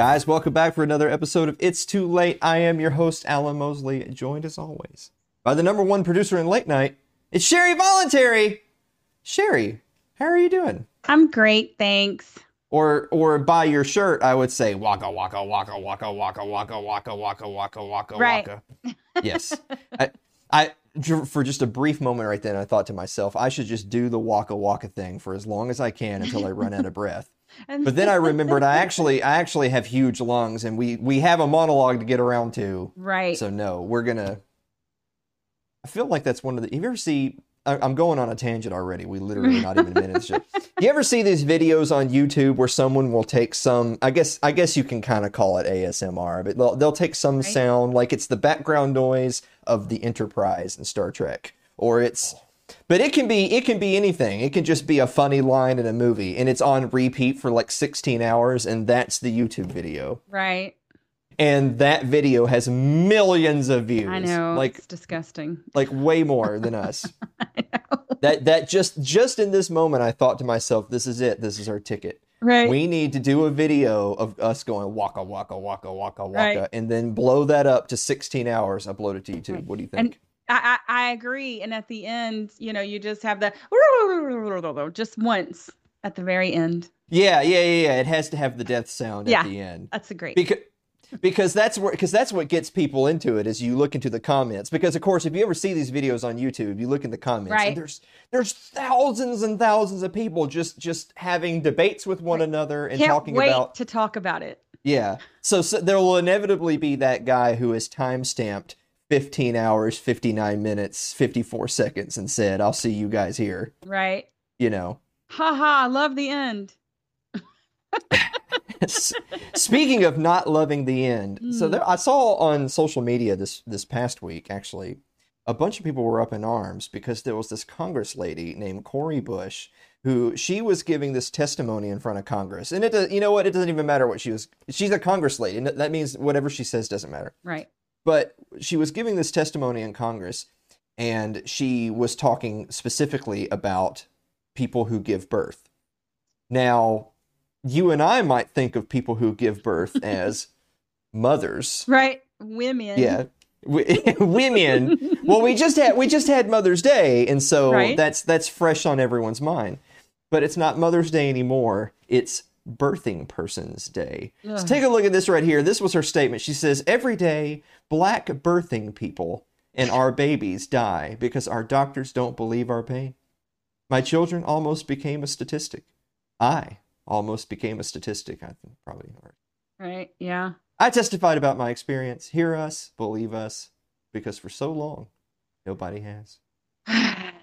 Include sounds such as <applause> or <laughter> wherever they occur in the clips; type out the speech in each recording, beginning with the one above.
Guys, welcome back for another episode of It's Too Late. I am your host, Alan Mosley, joined as always by the number one producer in late night. It's Sherry Voluntary. Sherry, how are you doing? I'm great, thanks. Or or by your shirt, I would say waka waka waka waka waka waka waka waka waka waka Right. waka. Yes. I, I for just a brief moment right then I thought to myself, I should just do the waka waka thing for as long as I can until I run out of breath. And But then I remembered I <laughs> actually I actually have huge lungs and we we have a monologue to get around to. right. So no, we're gonna. I feel like that's one of the. You ever see? I, I'm going on a tangent already. We literally not even a minute. into. <laughs> You ever see these videos on YouTube where someone will take some? I guess I guess you can kind of call it ASMR, but they'll they'll take some Right. sound like it's the background noise of the Enterprise in Star Trek, or it's. But it can be it can be anything. It can just be a funny line in a movie, and it's on repeat for like 16 hours, and that's the YouTube video right. and that video has millions of views. I know. like it's disgusting. like way <laughs> more than us. I know. that that just just in this moment, I thought to myself, "This is it. This is our ticket. Right. We need to do a video of us going waka waka waka waka waka, Right. and then blow that up to 16 hours. Upload it to YouTube. What do you think? And I, I I agree. And at the end, you know, you just have the <laughs> just once at the very end. yeah, yeah, yeah, yeah. It has to have the death sound Yeah. at the end. That's a great. because because that's where because that's what gets people into it is you look into the comments because of course if you ever see these videos on YouTube you look in the comments Right. and there's there's thousands and thousands of people just just having debates with one another and Can't talking wait about to talk about it. yeah so, so there will inevitably be that guy who is time stamped 15 hours 59 minutes 54 seconds and said I'll see you guys here Right. you know Ha ha. I love the end. <laughs> Speaking of not loving the end, so Mm. there, I saw on social media this this past week actually, a bunch of people were up in arms because there was this Congress lady named Cori Bush who she was giving this testimony in front of Congress, and it does- you know what it doesn't even matter what she was. She's a Congress lady, and that means whatever she says doesn't matter. Right. But she was giving this testimony in Congress, and she was talking specifically about people who give birth. Now, you and I might think of people who give birth <laughs> as mothers. Right. Women. Yeah. <laughs> Women. Well, we just had we just had Mother's Day, and so Right. that's that's fresh on everyone's mind. But it's not Mother's Day anymore. It's birthing person's day. So Ugh. take a look at this right here. This was her statement. She says, "Every day, black birthing people and our babies die because our doctors don't believe our pain. My children almost became a statistic. I almost became a statistic. I think probably heard. Right. Yeah. I testified about my experience. Hear us, believe us, because for so long, nobody has. <sighs> <sighs>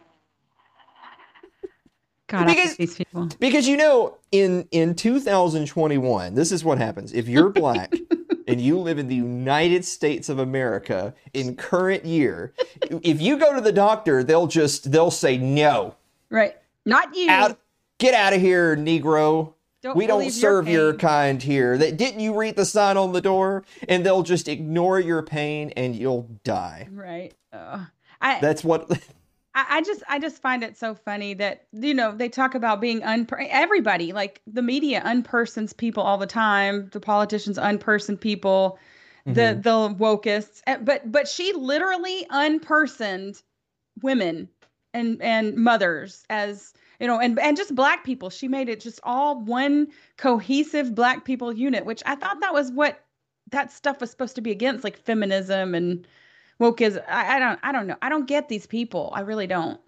God, Because- these people. Because you know, in in 2021, this is what happens. If you're black <laughs> and you live in the United States of America in current year, if you go to the doctor, they'll just they'll say no. Right. Not you. Out get out of here, Negro. Don't we don't believe your serve your kind here. That didn't you read the sign on the door? And they'll just ignore your pain and you'll die. Right. I, That's what I I just I just find it so funny that you know they talk about being unper everybody like the media unpersons people all the time the politicians unperson people the Mhm. the wokeists Eh, but but she literally unpersoned women and and mothers as you know and and just black people she made it just all one cohesive black people unit which I thought that was what that stuff was supposed to be against like feminism and wokeism I, I don't I don't know. I don't get these people. I really don't.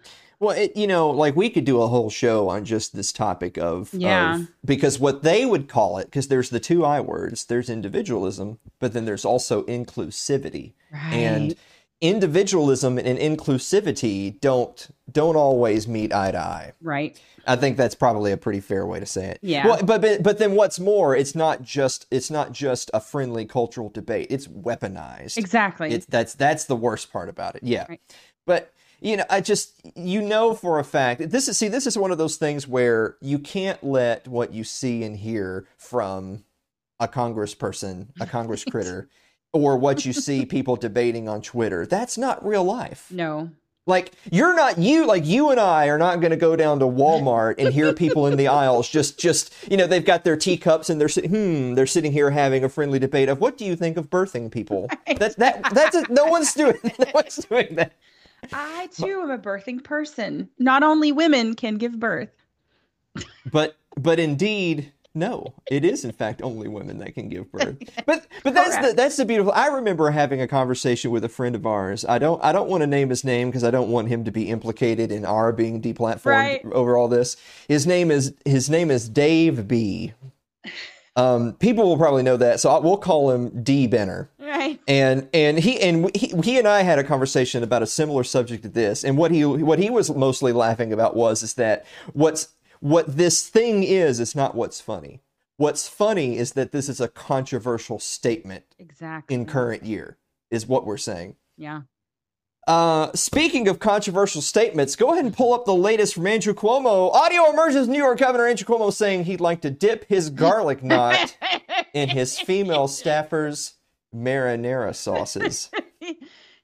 Well, it, you know, like we could do a whole show on just this topic of, Yeah. of because what they would call it, because there's the two I words, there's individualism, but then there's also inclusivity, and individualism and inclusivity don't don't always meet eye to eye. right I think that's probably a pretty fair way to say it. Yeah. Well, but but but then what's more, it's not just it's not just a friendly cultural debate. It's weaponized. exactly It's that's that's the worst part about it. Yeah. Right. But you know, I just you know for a fact this is see this is one of those things where you can't let what you see and hear from a congressperson, a congress <laughs> critter, or what you see people debating on Twitter. That's not real life. no Like you're not you like you and I are not going to go down to Walmart and hear people in the aisles just just you know they've got their teacups and they're sitting hmm they're sitting here having a friendly debate of what do you think of birthing people. That that that's a, no one's doing no one's doing that. I too am a birthing person. Not only women can give birth. But but indeed no, it is in fact only women that can give birth. <laughs> But but that's the that's the beautiful. I remember having a conversation with a friend of ours. I don't I don't want to name his name because I don't want him to be implicated in our being deplatformed Right. over all this. His name is his name is Dave B. Um, people will probably know that, so I, we'll call him D Benner Right. and and he and he, he and I had a conversation about a similar subject to this, and what he what he was mostly laughing about was is that what's what this thing is is not what's funny. What's funny is that this is a controversial statement Exactly. in current year, is what we're saying. Yeah. Uh, speaking of controversial statements, go ahead and pull up the latest from Andrew Cuomo. Audio emerges New York Governor Andrew Cuomo saying he'd like to dip his garlic knot <laughs> in his female <laughs> staffers' marinara sauces. <laughs>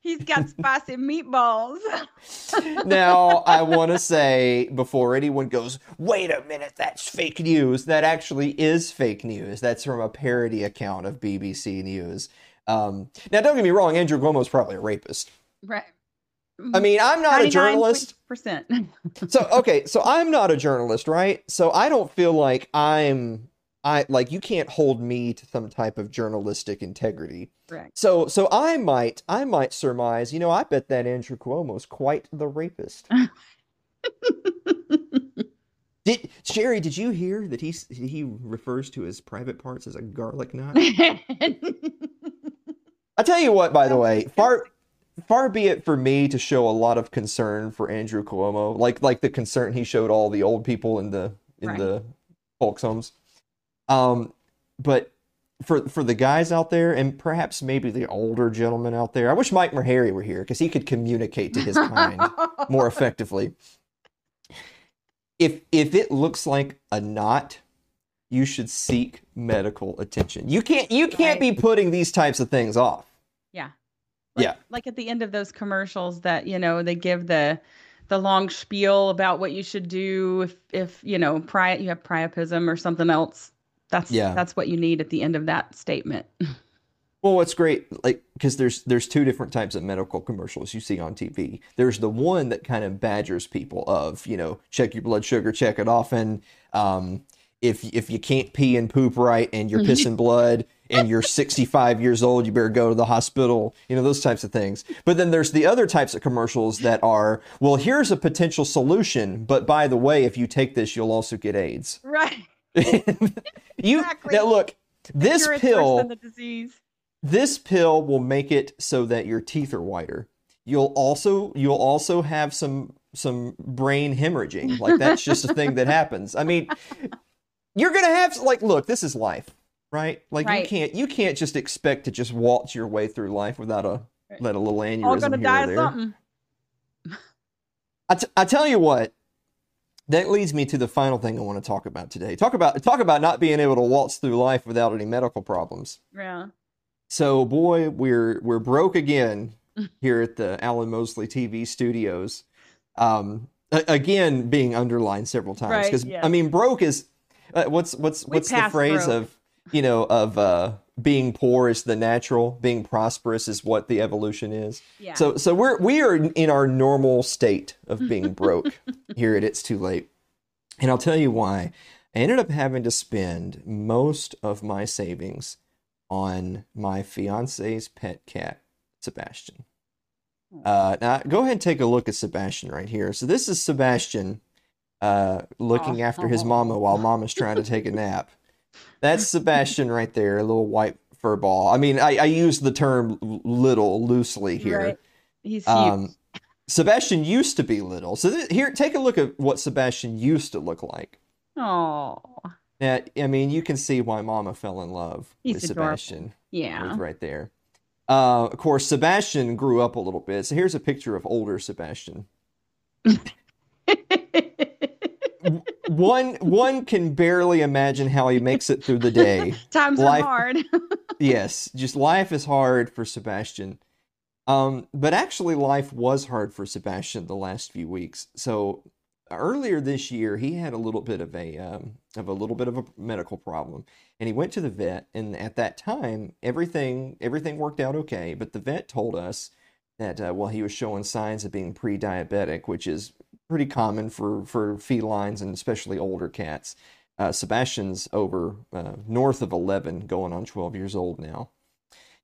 He's got <laughs> spicy meatballs. <laughs> now, I want to say before anyone goes, wait a minute, that's fake news. That actually is fake news. That's from a parody account of BBC News. Um, now, don't get me wrong, Andrew Cuomo's probably a rapist. right. I mean, I'm not a journalist. Percent. So, okay, so I'm not a journalist, right? So I don't feel like I'm. I like you can't hold me to some type of journalistic integrity. Correct. So so I might I might surmise, you know, I bet that Andrew Cuomo's quite the rapist. <laughs> Did Sherry? Did you hear that he he refers to his private parts as a garlic knot? <laughs> I tell you what, by the way, far far be it for me to show a lot of concern for Andrew Cuomo, like like the concern he showed all the old people in the in Right. the folks homes. Um, but for for the guys out there, and perhaps maybe the older gentlemen out there, I wish Mike Maharrey were here because he could communicate to his kind <laughs> more effectively. If if it looks like a knot, you should seek medical attention. You can't you can't Right. be putting these types of things off. Yeah. Like, Yeah. Like at the end of those commercials that, you know, they give the the long spiel about what you should do if if, you know, pri- you have priapism or something else. That's Yeah. that's what you need at the end of that statement. <laughs> Well, what's great, like, because there's there's two different types of medical commercials you see on TV. There's the one that kind of badgers people of, you know, check your blood sugar, check it often. Um, if if you can't pee and poop right, and you're pissing blood, and you're 65 years old, you better go to the hospital. You know those types of things. But then there's the other types of commercials that are, well, here's a potential solution, but by the way, if you take this, you'll also get AIDS. Right. <laughs> you Exactly. now look, this pill the disease. this pill will make it so that your teeth are whiter. You'll also you'll also have some some brain hemorrhaging. Like that's just a thing that happens. I mean, you're gonna have like look, this is life, right? Like you can't you can't just expect to just waltz your way through life without a Right. let a little aneurysm All gonna here die or of there. something. I, t- I tell you what, that leads me to the final thing I want to talk about today. Talk about talk about not being able to waltz through life without any medical problems. Yeah. So boy, we're we're broke again <laughs> here at the Alan Mosley TV studios. Um, again, being underlined several times Right, because yeah. I mean, broke is uh, what's what's We what's the phrase broke. of you know of uh, being poor is the natural, being prosperous is what the evolution is. Yeah. So so we're we are in our normal state of <laughs> being broke here at It's Too Late. And I'll tell you why. I ended up having to spend most of my savings on my fiance's pet cat, Sebastian. Uh, now go ahead and take a look at Sebastian right here. So this is Sebastian uh, looking Aw. after his mama while mama's trying to take a nap. <laughs> That's Sebastian right there, a little white fur ball. I mean, I, I use the term little loosely here. Right. He's huge. Um, Sebastian used to be little. So th- here, take a look at what Sebastian used to look like. Oh. Now, I mean, you can see why Mama fell in love He's with adorable. Sebastian. Yeah. right there. Uh, of course, Sebastian grew up a little bit. So here's a picture of older Sebastian. <laughs> One one can barely imagine how he makes it through the day. <laughs> Times Life- are hard. <laughs> yes, just life is hard for Sebastian. Um, but actually, life was hard for Sebastian the last few weeks. So earlier this year, he had a little bit of a um, of a little bit of a medical problem, and he went to the vet. And at that time, everything everything worked out okay. But the vet told us that uh, well, he was showing signs of being pre-diabetic, which is pretty common for for felines and especially older cats. Uh, Sebastian's over uh, north of 11, going on 12 years old now,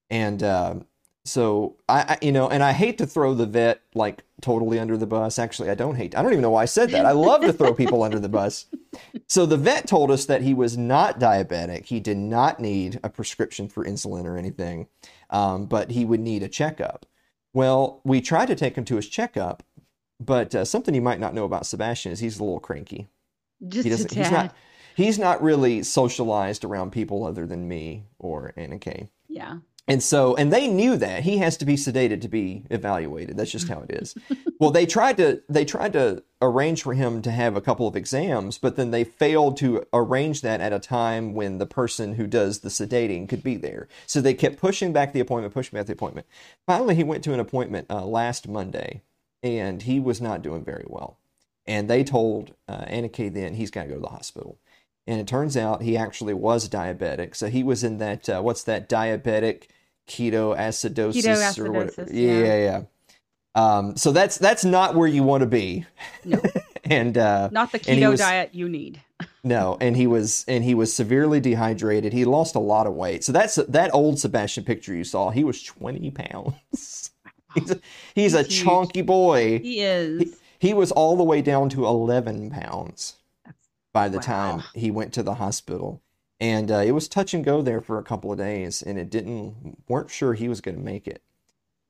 and uh, so I, I, you know, and I hate to throw the vet like totally under the bus. Actually, I don't hate. I don't even know why I said that. I love to throw people under the bus. <laughs> So the vet told us that he was not diabetic. He did not need a prescription for insulin or anything, um, but he would need a checkup. Well, we tried to take him to his checkup, but uh, something you might not know about Sebastian is he's a little cranky. Just He a tad. He's not. He's not really socialized around people other than me or Anna Kay. yeah. And so, and they knew that he has to be sedated to be evaluated. That's just how it is. <laughs> well, they tried to they tried to arrange for him to have a couple of exams, but then they failed to arrange that at a time when the person who does the sedating could be there. So they kept pushing back the appointment, pushing back the appointment. Finally, he went to an appointment uh, last Monday, and he was not doing very well. And they told uh, then he's got to go to the hospital. And it turns out he actually was diabetic. So he was in that uh, what's that diabetic ketoacidosis, or whatever. Ketoacidosis, Yeah, yeah. yeah, yeah. Um, so that's that's not where you want to be. No. <laughs> and uh, Not the keto was- diet you need. <laughs> no, and he was and he was severely dehydrated. He lost a lot of weight. So that's that old Sebastian picture you saw. He was twenty pounds. He's a, he's He's huge. chonky boy. He is. He was all the way down to 11 pounds by the Wow. time he went to the hospital. And uh, it was touch and go there for a couple of days, and it didn't, weren't sure he was going to make it.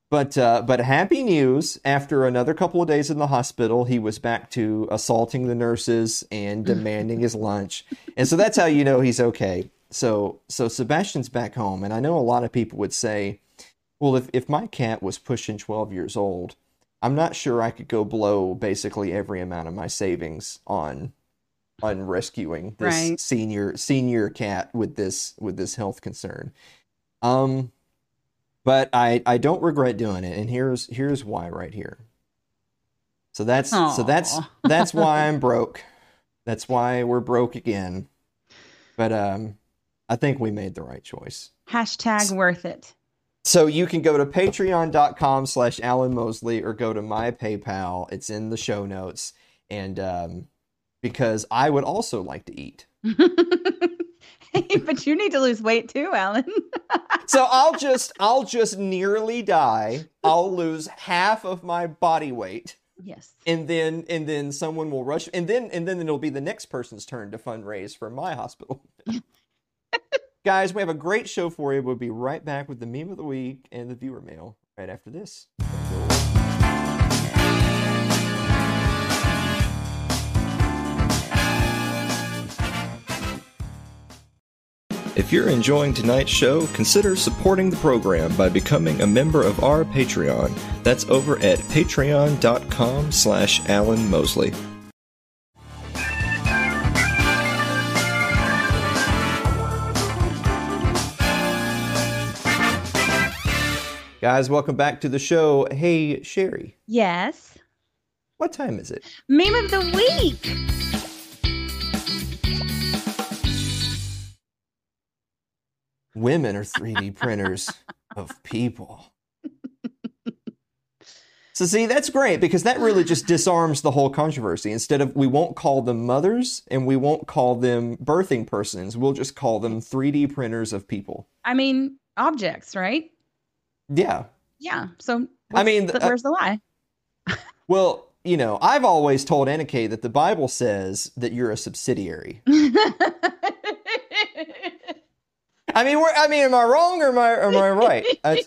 But, uh, but happy news, after another couple of days in the hospital, he was back to assaulting the nurses and <laughs> demanding his lunch. And so that's how you know he's okay. So, so Sebastian's back home, and I know a lot of people would say, well, if, if my cat was pushing 12 years old, I'm not sure I could go blow basically every amount of my savings on on rescuing this Right. senior senior cat with this with this health concern. Um but I I don't regret doing it and here's here's why right here. So that's so that's <laughs> that's why I'm broke. That's why we're broke again. But um I think we made the right choice. Hashtag worth it. So you can go to patreon.com slash Alan Mosley or go to my PayPal. It's in the show notes. And um, because I would also like to eat. hey, <laughs> but you need to lose weight too, Alan. So I'll just I'll just nearly die. I'll lose half of my body weight. yes. And then and then someone will rush and then and then it'll be the next person's turn to fundraise for my hospital. <laughs> Guys, we have a great show for you. We'll be right back with the meme of the week and the viewer mail right after this. If you're enjoying tonight's show, consider supporting the program by becoming a member of our Patreon. That's over at patreon.com slash Alan Mosley. Guys, welcome back to the show. Hey, Sherry, Yes. what time is it? Meme of the week. Women are 3D printers <laughs> of people. So see, that's great because that really just disarms the whole controversy. Instead of we won't call them mothers and we won't call them birthing persons, we'll just call them 3D printers of people. I mean, objects, right? Yeah. Yeah. So I mean, the- uh, where's the lie? <laughs> Well, you know, I've always told Annika that the Bible says that you're a subsidiary. <laughs> I mean, we're, I mean, am I wrong or am I, am I right? I,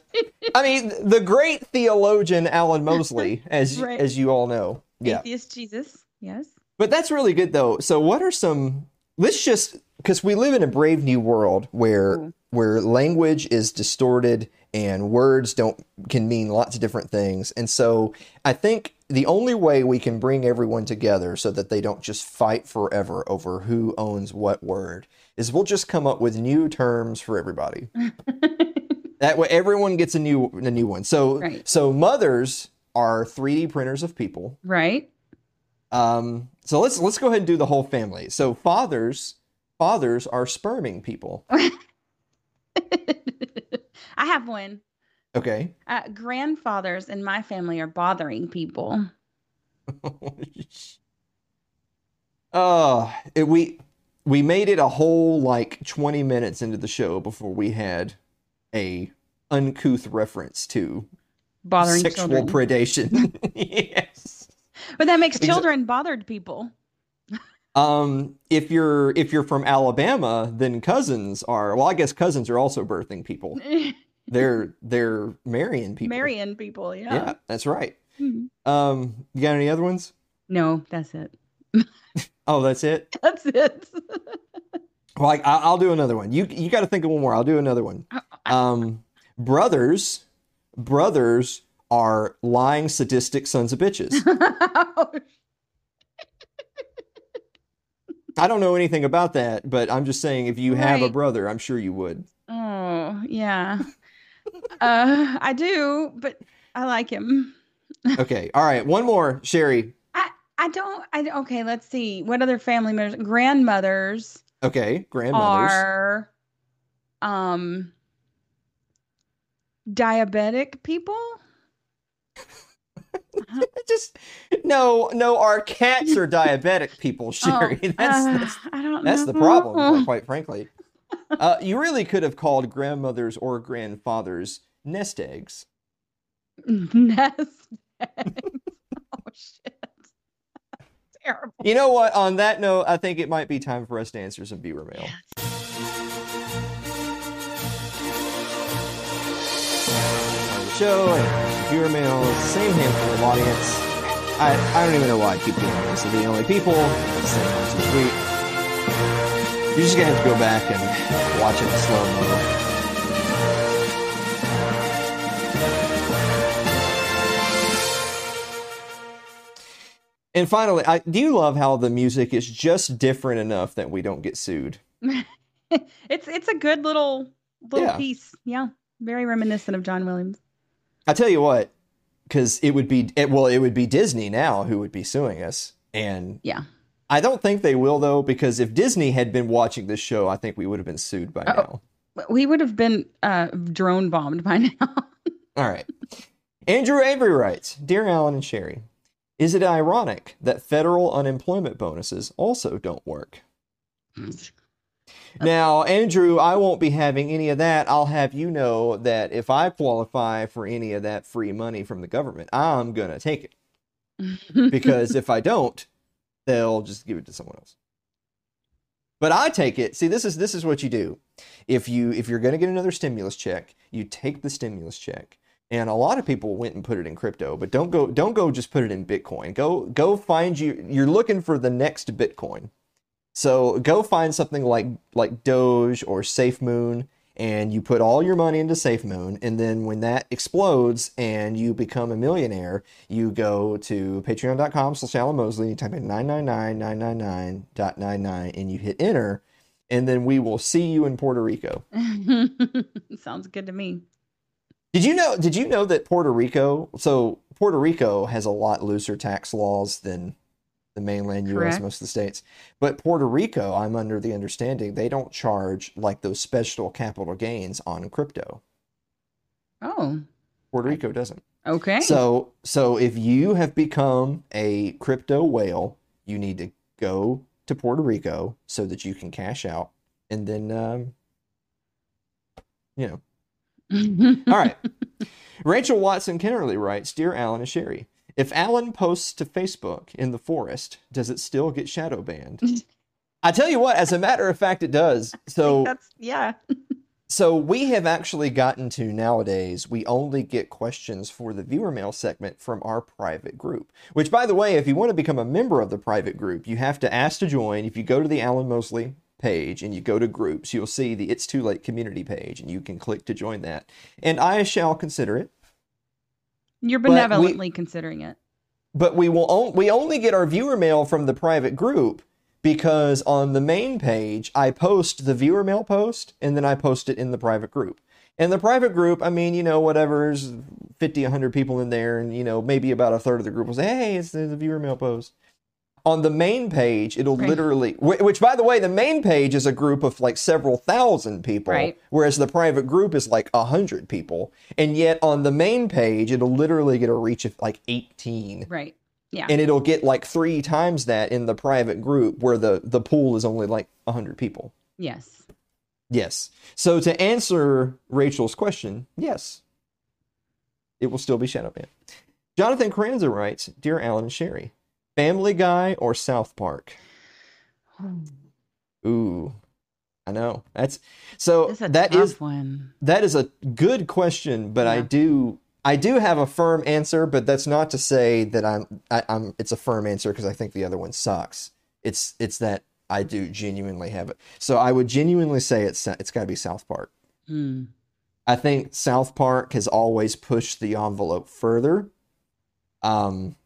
I mean, the great theologian Alan Mosley, as <laughs> Right. as you all know, yeah. Atheist Jesus. Yes. But that's really good though. So what are some let's just because we live in a brave new world where Mm. where language is distorted and words don't can mean lots of different things. And so I think the only way we can bring everyone together so that they don't just fight forever over who owns what word is we'll just come up with new terms for everybody. <laughs> That way, everyone gets a new a new one. So Right. so mothers are 3D printers of people. Right. Um, so let's let's go ahead and do the whole family. So fathers fathers are sperming people. <laughs> I have one. Okay. Uh, grandfathers in my family are bothering people. <laughs> uh it, we we made it a whole like 20 minutes into the show before we had a uncouth reference to Bothering sexual children. predation. <laughs> yes. But that makes Exa- children bothered people. Um, if you're if you're from Alabama, then cousins are well. I guess cousins are also birthing people. <laughs> They're they're marrying people. Marrying people. Yeah. Yeah, that's right. Mhm. Um, you got any other ones? No, that's it. <laughs> Oh, that's it. That's it. <laughs> Well, I, I- I'll do another one. You you got to think of one more. I'll do another one. Um, brothers, brothers are lying, sadistic sons of bitches. <laughs> I don't know anything about that, but I'm just saying if you have a brother, I'm sure you would. oh, yeah. uh, I do, but I like him. Okay, all right, one more, Sherry. I I don't. I okay. Let's see. What other family members? Grandmothers Okay, grandmothers. are um diabetic people. <laughs> just no, no. Our cats are diabetic people, <laughs> Sherry. Oh, <laughs> that's uh, that's that's the problem, quite frankly. Uh, you really could have called grandmothers or grandfathers nest eggs. Nest eggs. Oh shit. Terrible. You know what? On that note, I think it might be time for us to answer some viewer mail. On show and viewer mail, same handful of audience. I, I don't even know why I keep doing this. They're the only people, same ones each week. You're just gonna have to go back and watch it in slow mo. And finally, I do you love how the music is just different enough that we don't get sued. <laughs> it's it's a good little little Yeah. piece. Yeah. Very reminiscent of John Williams. I tell you what, because it would be it, well, it would be Disney now who would be suing us, and Yeah. I don't think they will though, because if Disney had been watching this show, I think we would have been sued by Oh. now. We would have been uh drone bombed by <laughs> now. All right. Andrew Avery writes, "Dear Alan and Sherry, is it ironic that federal unemployment bonuses also don't work?" Now, Andrew, I won't be having any of that. I'll have you know that if I qualify for any of that free money from the government, I'm going to take it. <laughs> Because if I don't, they'll just give it to someone else. But I take it. See, this is this is what you do. If you if you're going to get another stimulus check, you take the stimulus check. And a lot of people went and put it in crypto, but don't go don't go just put it in Bitcoin. Go go find you you're looking for the next Bitcoin. So go find something like like Doge or SafeMoon, and you put all your money into SafeMoon, and then when that explodes and you become a millionaire, you go to patreon.com slash Alan Mosley, you type in 999 and you hit enter, and then we will see you in Puerto Rico. <laughs> Sounds good to me. Did you know did you know that Puerto Rico so Puerto Rico has a lot looser tax laws than the mainland US most of the states. But Puerto Rico, I'm under the understanding they don't charge like those special capital gains on crypto. Oh, Puerto Rico doesn't. okay. So so if you have become a crypto whale, you need to go to Puerto Rico so that you can cash out and then um you know <laughs> All right. Rachel Watson Kennerly writes Dear Alan and Sherry, if Alan posts to Facebook in the forest, does it still get shadow banned? <laughs> I tell you what, as a matter of fact, it does. <laughs> So, That's yeah. <laughs> so we have actually gotten to nowadays, we only get questions for the viewer mail segment from our private group. Which, by the way, if you want to become a member of the private group, you have to ask to join. If you go to the Alan Mosley page and you go to groups, you'll see the It's Too Late community page, and you can click to join that. And I shall consider it. You're But we- benevolently considering it. but we will on- we only get our viewer mail from the private group because on the main page I post the viewer mail post and then I post it in the private group. In the private group, I mean, you know, whatever's 50, 100 people in there, and, you know, maybe about a third of the group will say, hey, it's the viewer mail post. On the main page, it'll Right. literally, which by the way, the main page is a group of like several thousand people, Right. whereas the private group is like a hundred people. And yet on the main page, it'll literally get a reach of like 18 Right. Yeah. and it'll get like three times that in the private group where the the pool is only like a 100 people yes. yes so to answer rachel's question yes it will still be shadow ban jonathan carranza writes dear alan and sherry family guy or south park ooh i know that's so That's that is that is a good question, but I do I do have a firm answer, but that's not to say that I'm I, I'm it's a firm answer because I think the other one sucks. It's it's that I do genuinely have it. So I would genuinely say it's it's got to be South Park. Hmm. I think South Park has always pushed the envelope further. Um,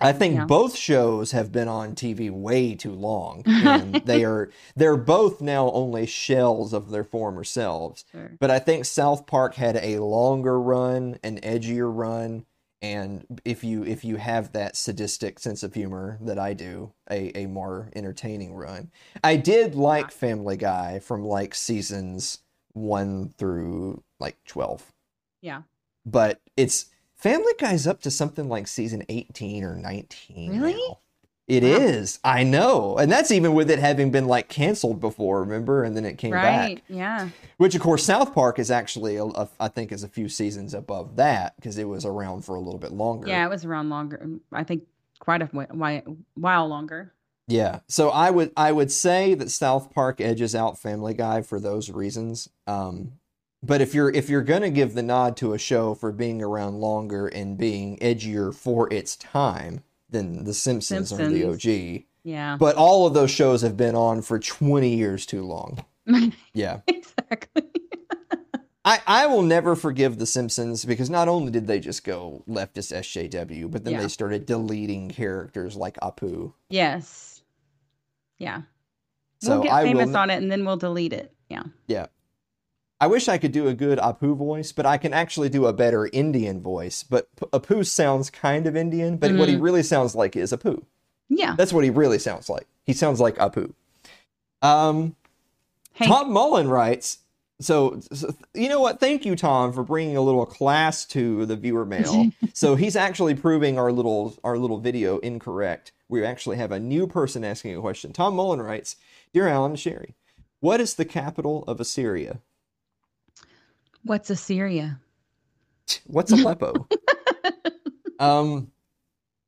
I think Yeah. both shows have been on TV way too long, <laughs> and they are they're both now only shells of their former selves. Sure. But I think South Park had a longer run, an edgier run, and if you if you have that sadistic sense of humor that I do, a, a more entertaining run. I did like Family Guy from like seasons one through like twelve, Yeah. but it's Family Guy's up to something like season eighteen or nineteen. Really? now. It is. Wow. I know. And that's even with it having been like canceled before, remember? And then it came back. Right. Yeah. Which, of course, South Park is actually, a, a, I think, is a few seasons above that because it was around for a little bit longer. Yeah. It was around longer. I think quite a whi- whi- while longer. Yeah. So I would, I would say that South Park edges out Family Guy for those reasons. Um, but if you're if you're gonna give the nod to a show for being around longer and being edgier for its time, then The Simpsons, are the OG. Yeah. But all of those shows have been on for 20 years too long. <laughs> Yeah. exactly. <laughs> I, I will never forgive The Simpsons because not only did they just go leftist SJW, but then Yeah. they started deleting characters like Apu. yes. Yeah. So we'll get I famous will. on it and then we'll delete it. Yeah. yeah. I wish I could do a good Apu voice, but I can actually do a better Indian voice. But Apu sounds kind of Indian, but what he really sounds like is Apu. Yeah. That's what he really sounds like. He sounds like Apu. Um, Hey, Tom Mullen writes, so, so you know what? Thank you, Tom, for bringing a little class to the viewer mail. <laughs> so he's actually proving our little our little video incorrect. We actually have a new person asking a question. Tom Mullen writes, "Dear Alan and Sherry, what is the capital of Assyria? What's Assyria? What's Aleppo?" <laughs> um.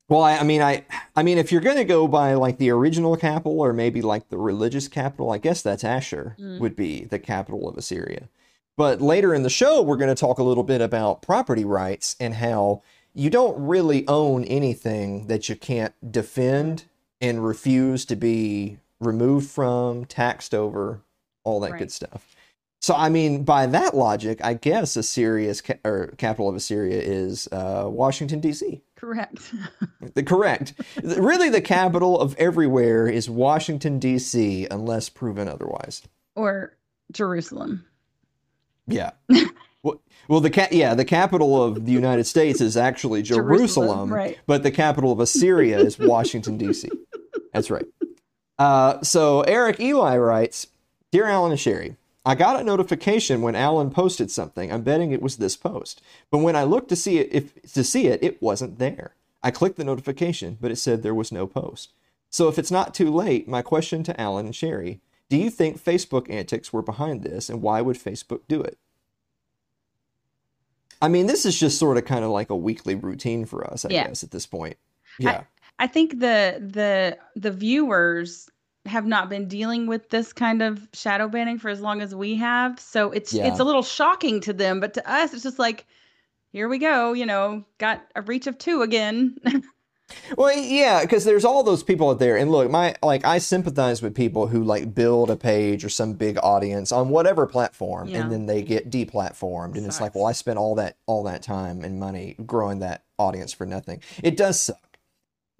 Well, I, I mean, I, I mean, if you're going to go by like the original capital or maybe like the religious capital, I guess that's Ashur Mm. would be the capital of Assyria. But later in the show, we're going to talk a little bit about property rights and how you don't really own anything that you can't defend and refuse to be removed from, taxed over, all that Right. good stuff. So, I mean, by that logic, I guess Assyria's ca- or capital of Assyria is uh, Washington D.C. <laughs> Correct. The correct, really, the capital of everywhere is Washington D.C. unless proven otherwise. or Jerusalem. Yeah. well, well, the ca- yeah, the capital of the United States is actually <laughs> Jerusalem, Jerusalem, right. but the capital of Assyria is Washington D.C. That's right. Uh, so Eric Eli writes, "Dear Alan and Sherry, I got a notification when Alan posted something. I'm betting it was this post, but when I looked to see it, if to see it, it wasn't there. I clicked the notification, but it said there was no post. So if it's not too late, my question to Alan and Sherry." Do you think Facebook antics were behind this, and why would Facebook do it? I mean, this is just sort of kind of like a weekly routine for us, I Yeah. guess, at this point. Yeah. I think the the the viewers have not been dealing with this kind of shadow banning for as long as we have. So it's Yeah. it's a little shocking to them, but to us it's just like here we go, you know, got a reach of 2 again. <laughs> Well, yeah, because there's all those people out there, and look, my like I sympathize with people who like build a page or some big audience on whatever platform, Yeah. and then they get deplatformed, and it's like, well, I spent all that all that time and money growing that audience for nothing. It does suck.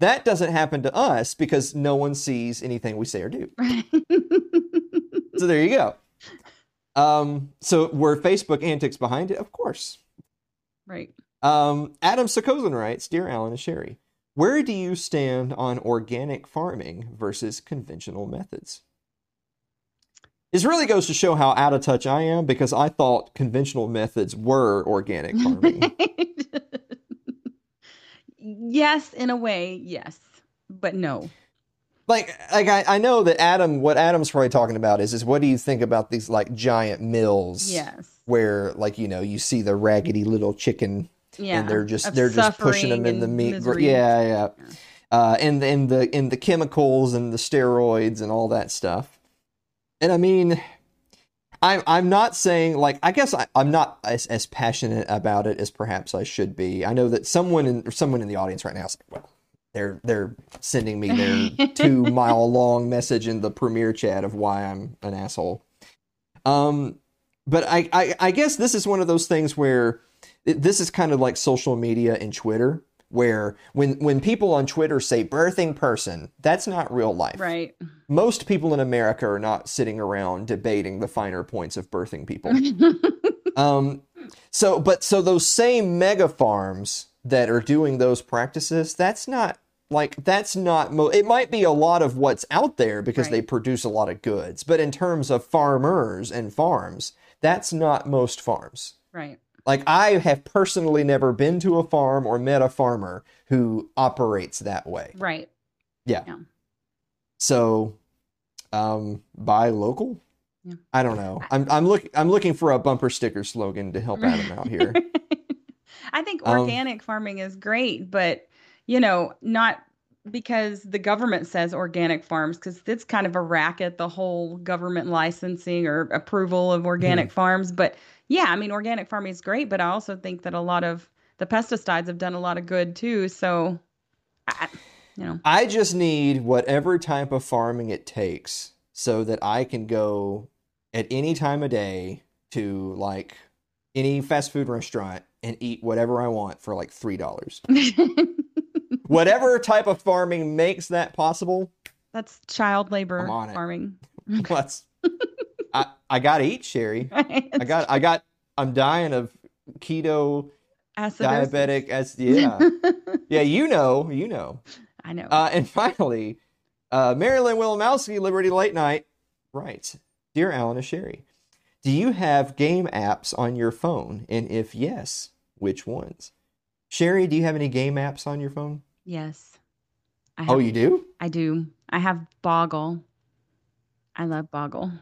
That doesn't happen to us because no one sees anything we say or do. Right. So there you go. Um, so were Facebook antics behind it? Of course. right. Um, Adam Sokozin writes, Dear Alan and Sherry, where do you stand on organic farming versus conventional methods? This really goes to show how out of touch I am because I thought conventional methods were organic farming. <laughs> yes, in a way, yes, but no. like like I, I know that Adam what Adam's probably talking about is is what do you think about these like giant mills Yes. where like you know you see the raggedy little chicken Yeah. and they're just they're just pushing them in the meat misery. yeah yeah uh and and the in the chemicals and the steroids and all that stuff and i mean i'm i'm not saying like i guess I, i'm not as, as passionate about it as perhaps i should be. I know that someone in someone in the audience right now is like well they're they're sending me their <laughs> two mile long message in the premiere chat of why i'm an asshole. Um but I, I i guess this is one of those things where it- this is kind of like social media and Twitter, where when when people on Twitter say birthing person, that's not real life. Right. Most people in America are not sitting around debating the finer points of birthing people. <laughs> um, so, but so those same mega farms that are doing those practices, that's not like that's not. Mo- it might be a lot of what's out there because Right. they produce a lot of goods, but in terms of farmers and farms, that's not most farms. Right. Like I have personally never been to a farm or met a farmer who operates that way. Right. Yeah. Yeah. So, um, buy local. Yeah. I don't know. I'm I'm looking I'm looking for a bumper sticker slogan to help Adam out here. <laughs> I think Um, organic farming is great, but you know, not because the government says organic farms because it's kind of a racket the whole government licensing or approval of organic farms but yeah i mean organic farming is great but i also think that a lot of the pesticides have done a lot of good too so I, you know I just need whatever type of farming it takes so that I can go at any time of day to like any fast food restaurant and eat whatever I want for like three dollars. <laughs> whatever type of farming makes that possible, that's child labor I'm on it. <laughs> I I gotta eat, Sherry. <laughs> I got I got. I'm dying of keto Acidosis. diabetic as yeah <laughs> yeah you know you know. i know Uh, and finally, uh, Marilyn Willimowski, Liberty Late Night, writes Dear Alan and Sherry, do you have game apps on your phone? And if yes, which ones? Sherry, do you have any game apps on your phone? yes I Oh, you do? I do. I have Boggle. I love Boggle.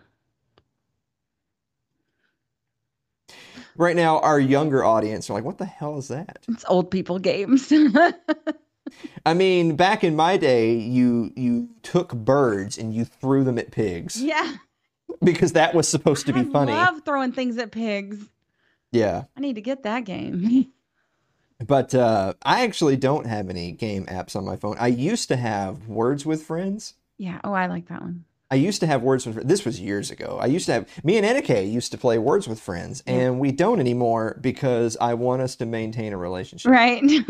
Right now, our younger audience are like, what the hell is that? It's old people games. <laughs> I mean, back in my day, you you took birds and you threw them at pigs yeah. because that was supposed to be I funny. I love throwing things at pigs. Yeah. I need to get that game. <laughs> But uh, I actually don't have any game apps on my phone. I used to have Words with Friends. yeah. Oh, I like that one. I used to have Words with This was years ago. I used to have me and Enneke used to play Words with Friends, and we don't anymore because I want us to maintain a relationship. Right. <laughs>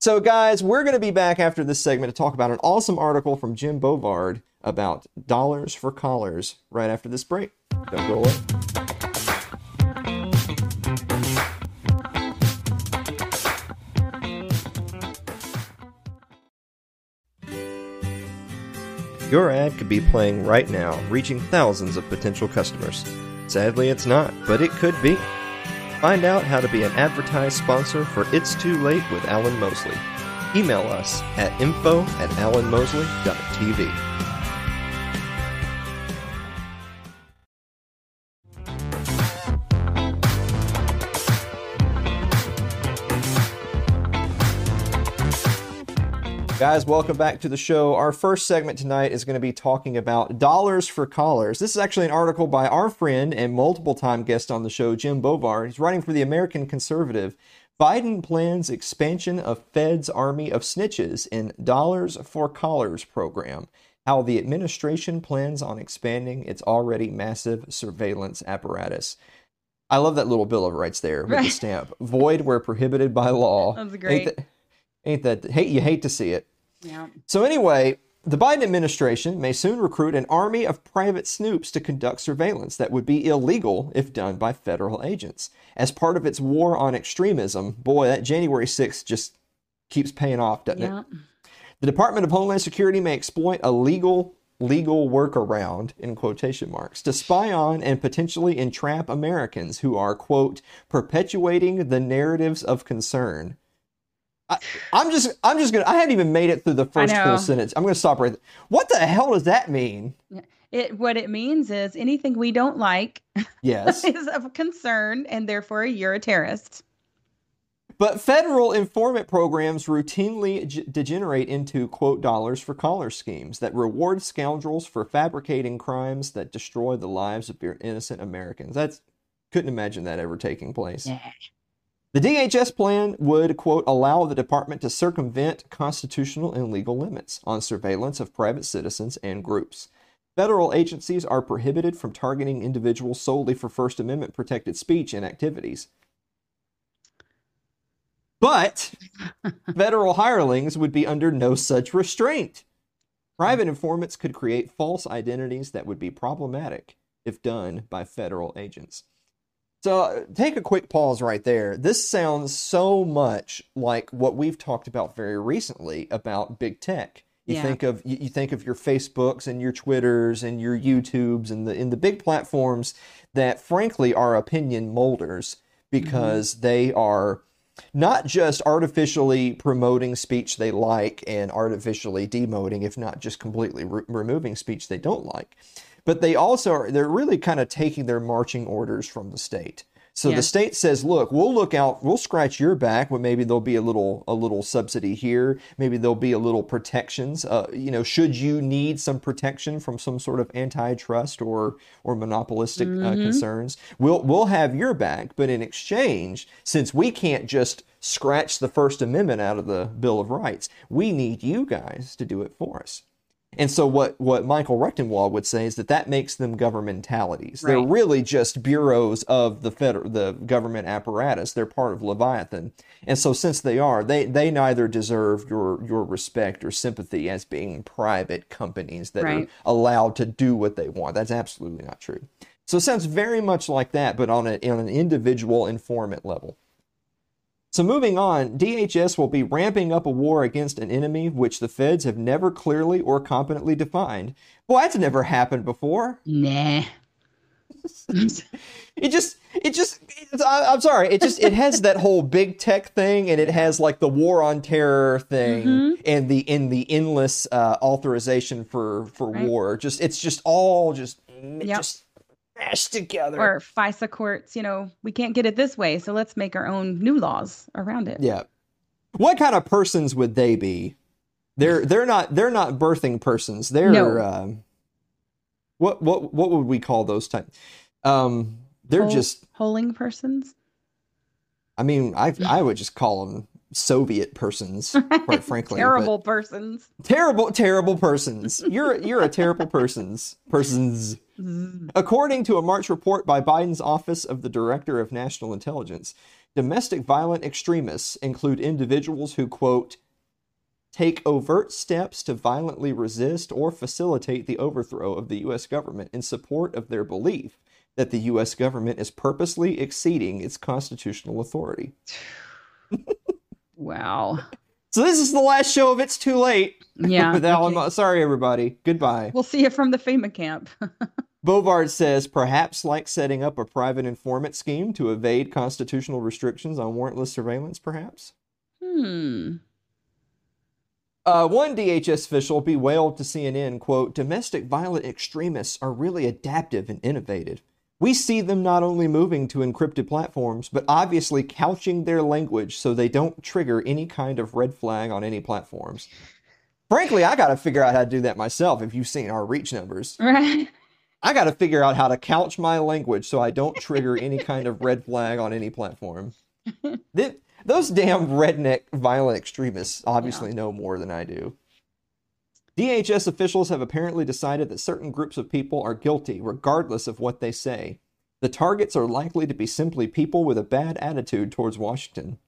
So, guys, we're going to be back after this segment to talk about an awesome article from Jim Bovard about dollars for collars right after this break. Don't go away. Your ad could be playing right now, reaching thousands of potential customers. Sadly, it's not, but it could be. Find out how to be an advertised sponsor for It's Too Late with Alan Mosley. Email us at info at alanmosley.tv. Guys, welcome back to the show. Our first segment tonight is going to be talking about dollars for collars. This is actually an article by our friend and multiple time guest on the show, Jim Bovard. He's writing for the American Conservative. Biden plans expansion of Fed's army of snitches in Dollars for Collars program. How the administration plans on expanding its already massive surveillance apparatus. I love that little bill of rights there with the stamp. Void where prohibited by law. That's great. Ain't that hate you hate to see it. Yeah. So anyway, the Biden administration may soon recruit an army of private snoops to conduct surveillance that would be illegal if done by federal agents. As part of its war on extremism, boy, that January 6th just keeps paying off, doesn't it? Yeah. The Department of Homeland Security may exploit a legal legal workaround in quotation marks to spy on and potentially entrap Americans who are quote perpetuating the narratives of concern. I, I'm just I'm just gonna I haven't even made it through the first full sentence. I'm gonna stop right there. What the hell does that mean? It what it means is anything we don't like Yes. <laughs> is of concern, and therefore you're a terrorist. But federal informant programs routinely g- degenerate into, quote, dollars for collar schemes that reward scoundrels for fabricating crimes that destroy the lives of innocent Americans. That's couldn't imagine that ever taking place. Yeah. The DHS plan would, quote, allow the department to circumvent constitutional and legal limits on surveillance of private citizens and groups. Federal agencies are prohibited from targeting individuals solely for First Amendment protected speech and activities. But <laughs> federal hirelings would be under no such restraint. Private informants could create false identities that would be problematic if done by federal agents. So take a quick pause right there. This sounds so much like what we've talked about very recently about big tech. You Yeah. think of you, think of your Facebooks and your Twitters and your YouTubes and the in the big platforms that frankly are opinion molders mm-hmm. because they are not just artificially promoting speech they like and artificially demoting, if not just completely re- removing speech they don't like, but they also are, they're really kind of taking their marching orders from the state. So the state says, "Look, we'll look out. We'll scratch your back, but maybe there'll be a little a little subsidy here. Maybe there'll be a little protections. Uh, you know, should you need some protection from some sort of antitrust or or monopolistic uh, concerns, we'll we'll have your back. But in exchange, since we can't just scratch the First Amendment out of the Bill of Rights, we need you guys to do it for us." And so what, what Michael Rectenwald would say is that that makes them governmentalities. They're really just bureaus of the federal, the government apparatus. They're part of Leviathan. And so since they are, they, they neither deserve your, your respect or sympathy as being private companies that Right. are allowed to do what they want. That's absolutely not true. So it sounds very much like that, but on, a, on an individual informant level. So moving on, DHS will be ramping up a war against an enemy which the feds have never clearly or competently defined. Well, that's never happened before. Nah. <laughs> It just, it just, it's, I, I'm sorry, it just, it has that whole big tech thing, and it has like the war on terror thing, Mm-hmm. and the in the endless uh, authorization for for Right. war. Just, it's just all just, Yep. just mashed together. or FISA courts, you know, we can't get it this way, so let's make our own new laws around it. Yeah. What kind of persons would they be? They're they're not they're not birthing persons. They're No. um, what what what would we call those type? Um, they're Hol- just. holing persons. I mean, I I would just call them Soviet persons, <laughs> quite frankly. Terrible persons. terrible, terrible persons. You're you're a terrible persons. Persons. According to a March report by Biden's Office of the Director of National Intelligence, domestic violent extremists include individuals who, quote, take overt steps to violently resist or facilitate the overthrow of the U.S. government in support of their belief that the U.S. government is purposely exceeding its constitutional authority. <sighs> <sighs> Wow. So this is the last show of It's Too Late Yeah. <laughs> with Alan. okay. Mo- Sorry, everybody. Goodbye. We'll see you from the FEMA camp. <laughs> Bovard says, perhaps like setting up a private informant scheme to evade constitutional restrictions on warrantless surveillance, perhaps? hmm. Uh, one DHS official bewailed to CNN, quote, domestic violent extremists are really adaptive and innovative. We see them not only moving to encrypted platforms, but obviously couching their language so they don't trigger any kind of red flag on any platforms. Frankly, I got to figure out how to do that myself if you've seen our reach numbers. Right. I got to figure out how to couch my language so I don't trigger any kind of red flag on any platform. <laughs> Th- those damn redneck violent extremists obviously know more than I do. DHS officials have apparently decided that certain groups of people are guilty regardless of what they say. The targets are likely to be simply people with a bad attitude towards Washington.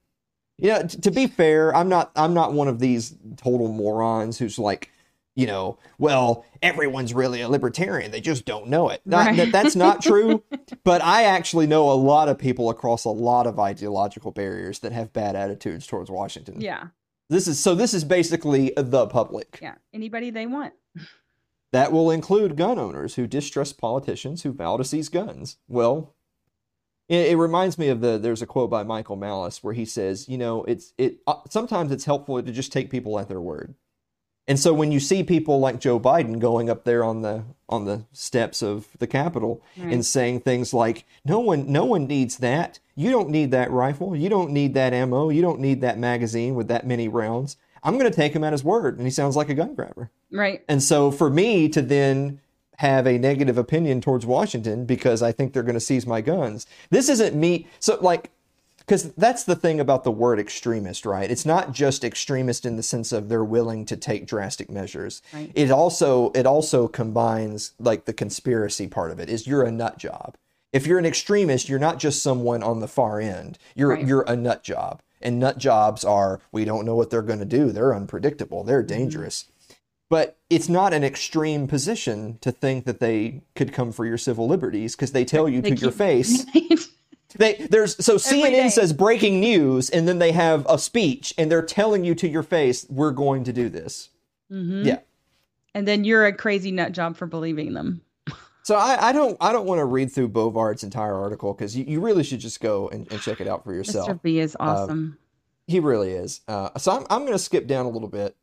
You know, t- to be fair, I'm not I'm not one of these total morons who's like, you know, well, everyone's really a libertarian. They just don't know it. Not, Right. that, that's not <laughs> true. but I actually know a lot of people across a lot of ideological barriers that have bad attitudes towards Washington. Yeah. This is so. This is basically the public. Yeah. Anybody they want. <laughs> That will include gun owners who distrust politicians who vow to seize guns. Well, it, it reminds me of the. There's a quote by Michael Malice where he says, you know, it's it. Uh, sometimes it's helpful to just take people at their word. And so when you see people like Joe Biden going up there on the on the steps of the Capitol Right. and saying things like, "No one, no one needs that. You don't need that rifle. You don't need that ammo. You don't need that magazine with that many rounds." I'm going to take him at his word, and he sounds like a gun grabber. Right. And so for me to then have a negative opinion towards Washington because I think they're going to seize my guns, this isn't me. So, like, because that's the thing about the word extremist, right? It's not just extremist in the sense of they're willing to take drastic measures. Right. It also it also combines like the conspiracy part of it is you're a nut job. If you're an extremist, you're not just someone on the far end. You're Right. you're a nut job. And nut jobs are we don't know what they're going to do. They're unpredictable. They're mm-hmm. dangerous. But it's not an extreme position to think that they could come for your civil liberties because they tell you They to your face. <laughs> They there's so CNN says breaking news, and then they have a speech, and they're telling you to your face, "We're going to do this." Mhm. Yeah. And then you're a crazy nut job for believing them. So I, I don't I don't want to read through Bovard's entire article because you, you really should just go and, and check it out for yourself. Mr. B is awesome. He really is. Uh, so I'm, I'm going to skip down a little bit.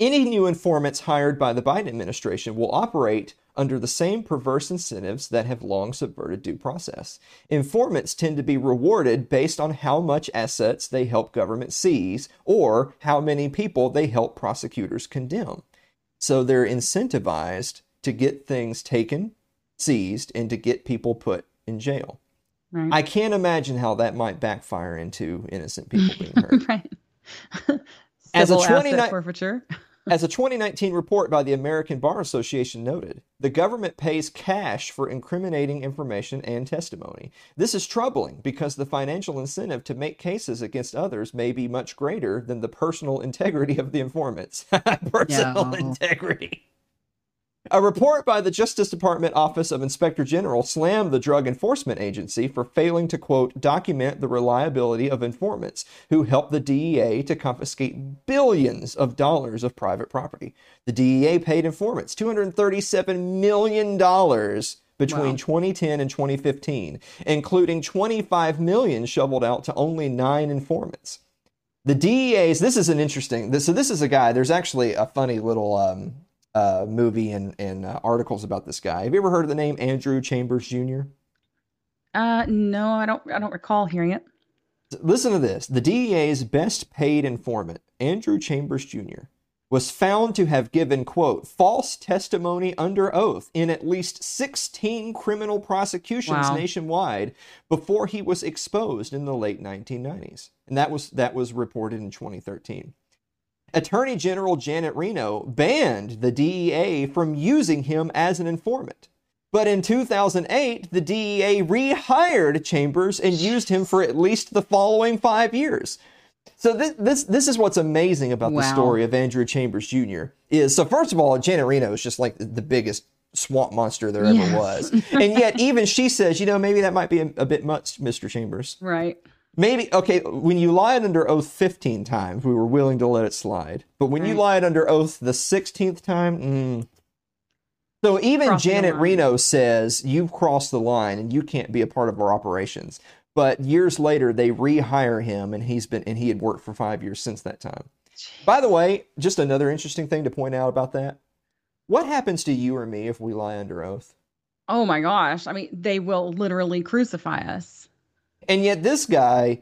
Any new informants hired by the Biden administration will operate under the same perverse incentives that have long subverted due process. Informants tend to be rewarded based on how much assets they help government seize or how many people they help prosecutors condemn. So they're incentivized to get things taken, seized, and to get people put in jail. right. I can't imagine how that might backfire into innocent people being hurt. <laughs> right. <laughs> As a asset 29 forfeiture. As a 2019 report by the American Bar Association noted, the government pays cash for incriminating information and testimony. This is troubling because the financial incentive to make cases against others may be much greater than the personal <laughs> integrity of the informants. <laughs> personal No. integrity. A report by the Justice Department Office of Inspector General slammed the Drug Enforcement Agency for failing to, quote, document the reliability of informants who helped the DEA to confiscate billions of dollars of private property. The DEA paid informants $237 million between Wow. 2010 and 2015, including 25 million shoveled out to only nine informants. The DEA's, this is an interesting, this, so this is a guy, there's actually a funny little um, uh, movie and, and uh, articles about this guy. Have you ever heard of the name Andrew Chambers Jr.? Uh no, I don't I don't recall hearing it. Listen to this. The DEA's best paid informant, Andrew Chambers Jr., was found to have given, quote, false testimony under oath in at least 16 criminal prosecutions Wow. nationwide before he was exposed in the late 1990s. And that was that was reported in 2013. Attorney General Janet Reno banned the DEA from using him as an informant. But in 2008, the DEA rehired Chambers and used him for at least the following five years. So this this this is what's amazing about the story of Andrew Chambers Jr. is so first of all, Janet Reno is just like the biggest swamp monster there ever was, and yet even she says, you know, maybe that might be a, a bit much, Mr. Chambers. Right. Maybe okay. When you lied under oath fifteen times, we were willing to let it slide. But when you Right. lied under oath the sixteenth time, mm. so even Crossing Janet. Reno says you've crossed the line and you can't be a part of our operations. But years later, they rehire him, and he's been and he had worked for five years since that time. By the way, just another interesting thing to point out about that: what happens to you or me if we lie under oath? Oh my gosh. I mean, they will literally crucify us. And yet this guy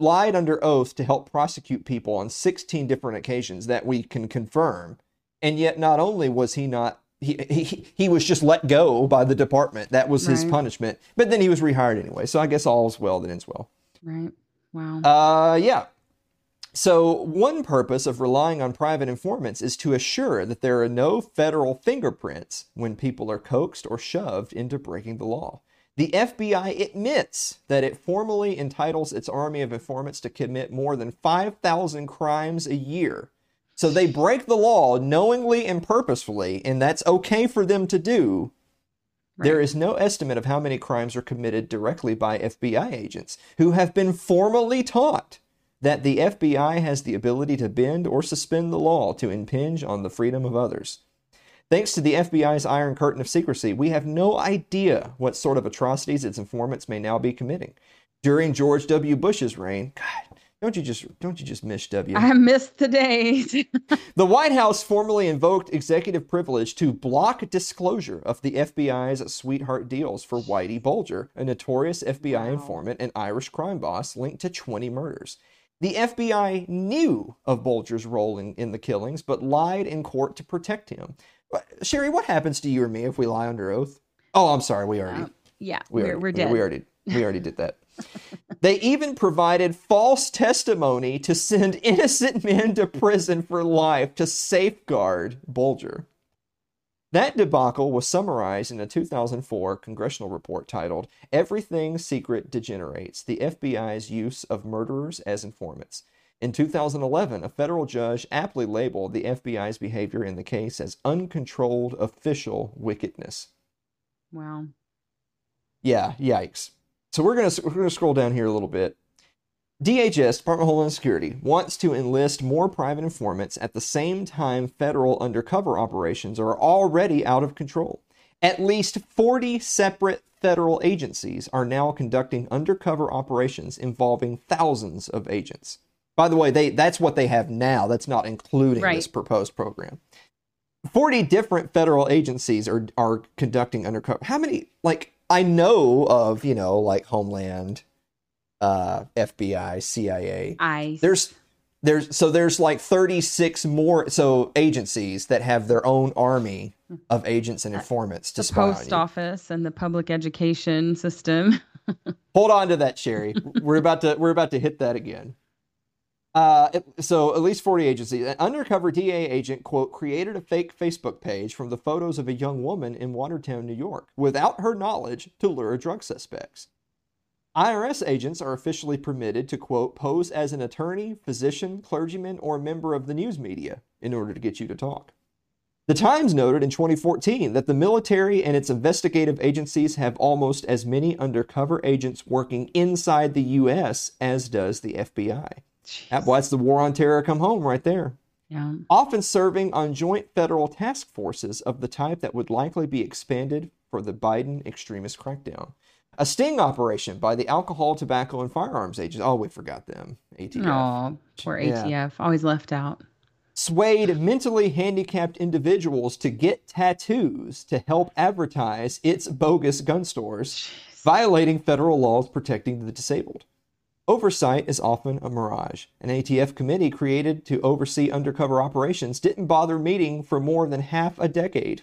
lied under oath to help prosecute people on 16 different occasions that we can confirm. And yet not only was he not he, he he was just let go by the department. That was his punishment. But then he was rehired anyway. So I guess all's well that ends well. Right. Wow. Uh yeah. So one purpose of relying on private informants is to assure that there are no federal fingerprints when people are coaxed or shoved into breaking the law. The FBI admits that it formally entitles its army of informants to commit more than 5,000 crimes a year. So they break the law knowingly and purposefully, and that's okay for them to do. There Right. is no estimate of how many crimes are committed directly by FBI agents who have been formally taught that the FBI has the ability to bend or suspend the law to impinge on the freedom of others. Thanks to the FBI's iron curtain of secrecy, we have no idea what sort of atrocities its informants may now be committing. During George W. Bush's reign, God, don't you just don't you just miss W? I missed the days. <laughs> The White House formally invoked executive privilege to block disclosure of the FBI's sweetheart deals for Whitey Bulger, a notorious FBI Wow. informant and Irish crime boss linked to 20 murders. The FBI knew of Bulger's role in, in the killings, but lied in court to protect him. Sherry, what happens to you or me if we lie under oath? Oh, I'm sorry, we already Um, yeah, we we're, already, we're dead. We already we already did that. <laughs> they even provided false testimony to send innocent men to prison for life to safeguard Bulger. That debacle was summarized in a 2004 congressional report titled Everything Secret Degenerates The FBI's Use of Murderers as Informants. In 2011, a federal judge aptly labeled the FBI's behavior in the case as uncontrolled official wickedness. wow. Yeah, yikes. So we're gonna we're gonna scroll down here a little bit. DHS, Department of Homeland Security, wants to enlist more private informants at the same time federal undercover operations are already out of control. At least 40 separate federal agencies are now conducting undercover operations involving thousands of agents. By the way, they that's what they have now. That's not including Right. this proposed program. 40 different federal agencies are are conducting undercover. How many like I know of, you know, like Homeland, uh FBI, CIA. I There's there's so there's like 36 more so agencies that have their own army of agents and informants to the spy post office and the public education system. <laughs> Hold on to that, Sherry. <laughs> we're about to we're about to hit that again. Uh, so at least 40 agencies. An undercover DA agent, quote, created a fake Facebook page from the photos of a young woman in Watertown, New York, without her knowledge to lure drug suspects. IRS agents are officially permitted to, quote, pose as an attorney, physician, clergyman, or member of the news media in order to get you to talk. The Times noted in 2014 that the military and its investigative agencies have almost as many undercover agents working inside the U.S. as does the FBI. That, well, that's the war on terror come home right there. yeah. Often serving on joint federal task forces of the type that would likely be expanded for the Biden extremist crackdown. A sting operation by the Alcohol, Tobacco, and Firearms Agency. Oh, we forgot them. ATF Oh, poor Yeah. ATF. Always left out. swayed mentally handicapped individuals to get tattoos to help advertise its bogus gun stores, violating federal laws protecting the disabled. Oversight is often a mirage. An ATF committee created to oversee undercover operations didn't bother meeting for more than half a decade.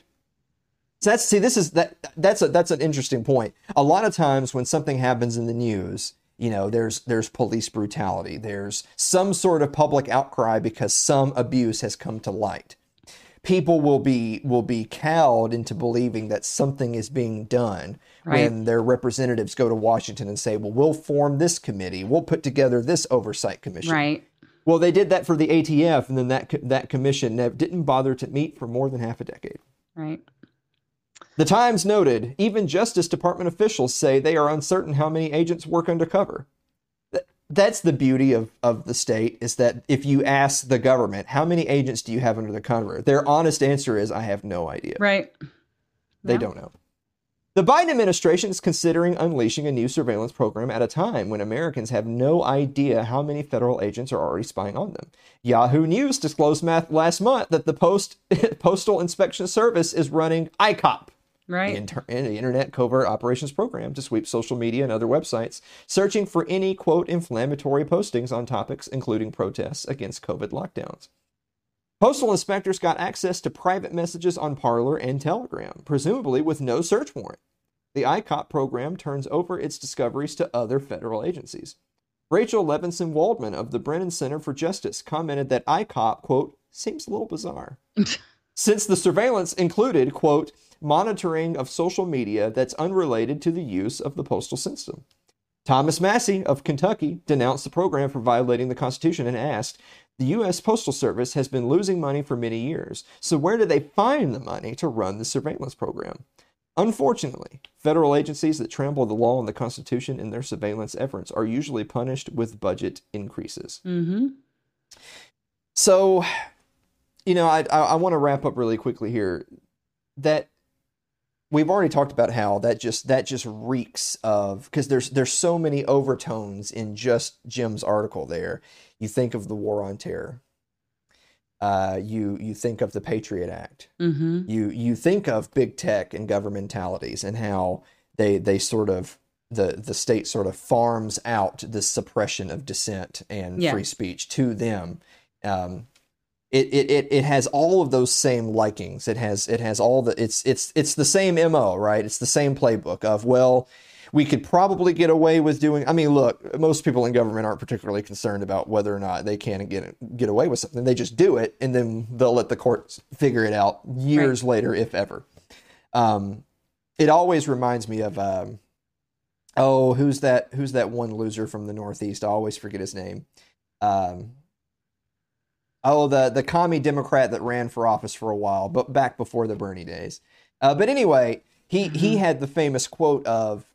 So that's see, this is that that's a that's an interesting point. A lot of times when something happens in the news, you know, there's there's police brutality, there's some sort of public outcry because some abuse has come to light. People will be will be cowed into believing that something is being done Right. when their representatives go to Washington and say, "Well, we'll form this committee, we'll put together this oversight commission." Right. Well, they did that for the ATF, and then that that commission didn't bother to meet for more than half a decade. Right. The Times noted even Justice Department officials say they are uncertain how many agents work undercover. That's the beauty of, of the state is that if you ask the government, how many agents do you have under the cover? Their honest answer is, I have no idea. Right. They Yeah. don't know. The Biden administration is considering unleashing a new surveillance program at a time when Americans have no idea how many federal agents are already spying on them. Yahoo News disclosed math last month that the Post <laughs> Postal Inspection Service is running ICOP, the, inter- the Internet Covert Operations Program, to sweep social media and other websites, searching for any quote inflammatory postings on topics including protests against COVID lockdowns. Postal inspectors got access to private messages on Parler and Telegram, presumably with no search warrant. The ICOP program turns over its discoveries to other federal agencies. Rachel Levinson Waldman of the Brennan Center for Justice commented that ICOP, quote, seems a little bizarre. <laughs> Since the surveillance included, quote, monitoring of social media that's unrelated to the use of the postal system. Thomas Massie of Kentucky denounced the program for violating the Constitution and asked, The U.S. Postal Service has been losing money for many years, so where do they find the money to run the surveillance program? Unfortunately, federal agencies that trample the law and the Constitution in their surveillance efforts are usually punished with budget increases. Mm-hmm. So, you know, I I, I want to wrap up really quickly here. That we've already talked about how that just that just reeks of because there's there's so many overtones in just Jim's article there. You think of the war on terror. Uh, you you think of the Patriot Act. Mm-hmm. You you think of big tech and governmentalities and how they they sort of the the state sort of farms out the suppression of dissent and Yeah. free speech to them. Um, it, it, it, it has all of those same likings. It has it has all the it's it's it's the same mo right. It's the same playbook of well, we could probably get away with doing. I mean, look, most people in government aren't particularly concerned about whether or not they can get get away with something. They just do it, and then they'll let the courts figure it out years later, if ever. Um, it always reminds me of um, oh, who's that? Who's that one loser from the Northeast? I always forget his name. Um, oh, the the commie Democrat that ran for office for a while, but back before the Bernie days. Uh, but anyway, he he had the famous quote of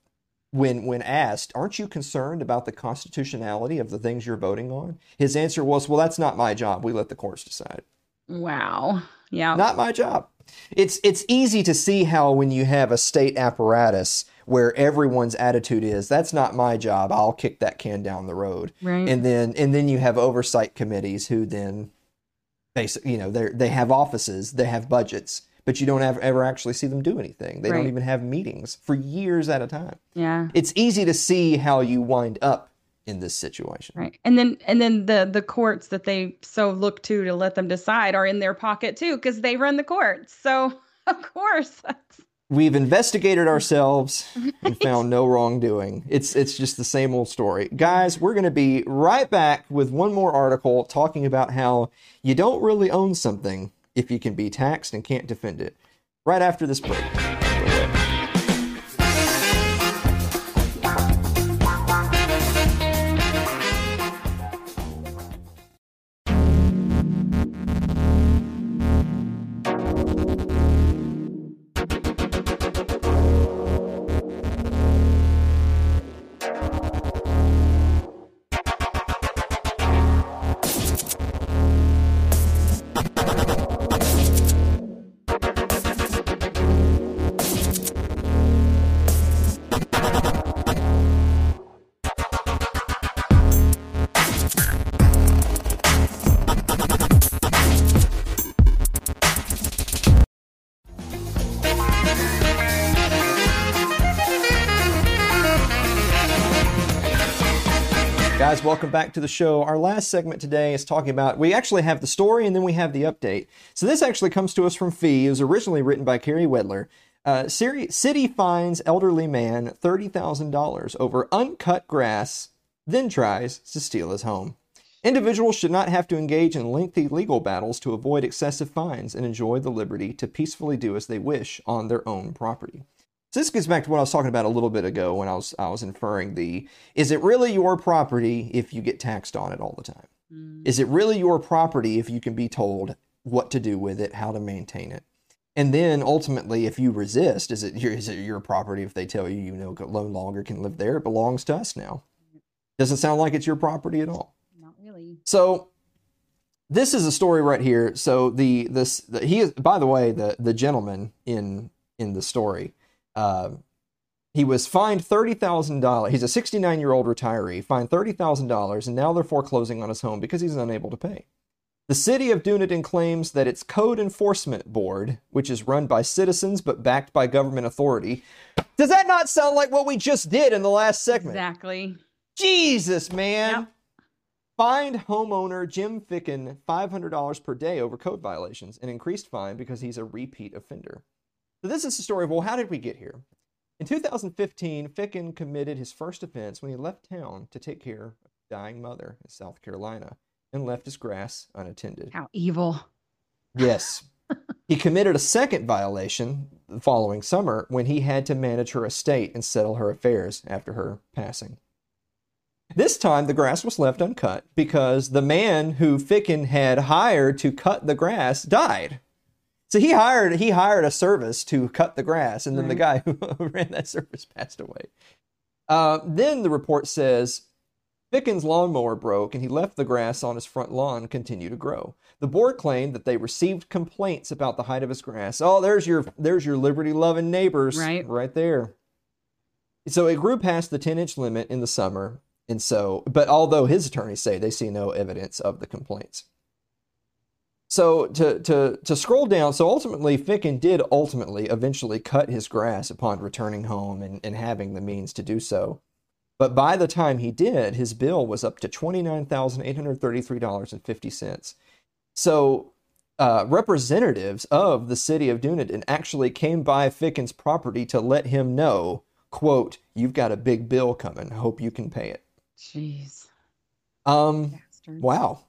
when when asked, "Aren't you concerned about the constitutionality of the things you're voting on?" His answer was, "Well, that's not my job. We let the courts decide." Wow. Yeah. Not my job. It's it's easy to see how when you have a state apparatus where everyone's attitude is that's not my job, I'll kick that can down the road. right. And then and then you have oversight committees who then basically, you know, they they have offices, they have budgets, but you don't have, ever actually see them do anything. They Right. don't even have meetings for years at a time. yeah. It's easy to see how you wind up in this situation. Right. And then and then the the courts that they so look to to let them decide are in their pocket too because they run the courts. So <laughs> of course that's We've investigated <laughs> ourselves and found no wrongdoing. It's it's just the same old story. Guys, we're going to be right back with one more article talking about how you don't really own something if you can be taxed and can't defend it. Right after this break. Welcome back to the show. Our last segment today is talking about, we actually have the story and then we have the update. So this actually comes to us from FEE. It was originally written by Carey Wedler. Uh, city fines elderly man $30,000 over uncut grass, then tries to steal his home. Individuals should not have to engage in lengthy legal battles to avoid excessive fines and enjoy the liberty to peacefully do as they wish on their own property. So this gets back to what I was talking about a little bit ago when I was I was inferring the is it really your property if you get taxed on it all the time? Mm. Is it really your property if you can be told what to do with it, how to maintain it? And then ultimately, if you resist, is it your, is it your property if they tell you you know no longer can live there? It belongs to us now. Doesn't sound like it's your property at all. not really. So this is a story right here. So the this the, he is by the way the the gentleman in in the story, uh, he was fined thirty thousand dollars. He's a sixty nine year old retiree, fined thirty thousand dollars, and now they're foreclosing on his home because he's unable to pay. The city of Dunedin claims that its code enforcement board, which is run by citizens but backed by government authority, does that not sound like what we just did in the last segment? Exactly. Jesus, man. Yep. Fined homeowner Jim Ficken $500 per day over code violations, an increased fine because he's a repeat offender. So, this is the story of well, how did we get here? In 2015, Ficken committed his first offense when he left town to take care of a dying mother in South Carolina and left his grass unattended. How evil. Yes. <laughs> He committed a second violation the following summer when he had to manage her estate and settle her affairs after her passing. This time, the grass was left uncut because the man who Ficken had hired to cut the grass died. So he hired he hired a service to cut the grass, and then the guy <laughs> who ran that service passed away. Uh, then the report says Ficken's lawnmower broke, and he left the grass on his front lawn continue to grow. The board claimed that they received complaints about the height of his grass. Oh, there's your there's your liberty loving neighbors, Right. right there. So it grew past the 10 inch limit in the summer, and so, but although his attorneys say they see no evidence of the complaints. So to to to scroll down, so ultimately Ficken did ultimately eventually cut his grass upon returning home and, and having the means to do so. But by the time he did, his bill was up to twenty nine thousand eight hundred thirty three dollars and fifty cents. So uh, representatives of the city of Dunedin actually came by Ficken's property to let him know, quote, "You've got a big bill coming. Hope you can pay it." Jeez. Um, Bastards. Wow.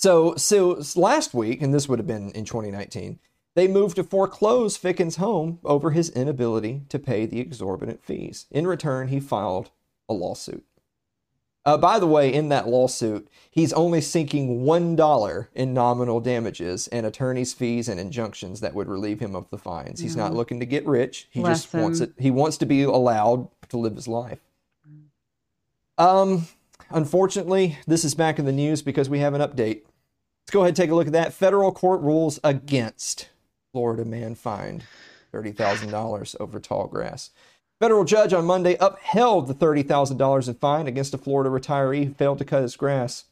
So, so last week, and this would have been in 2019, they moved to foreclose Ficken's home over his inability to pay the exorbitant fees. In return, he filed a lawsuit. Uh, by the way, in that lawsuit, he's only seeking one dollar in nominal damages and attorney's fees and injunctions that would relieve him of the fines. He's not looking to get rich. He Bless just wants it. He wants to be allowed to live his life. Um, unfortunately, this is back in the news because we have an update. Let's go ahead and take a look at that. Federal court rules against Florida man fined $30,000 over tall grass. Federal judge on Monday upheld the $30,000 in fine against a Florida retiree who failed to cut his grass.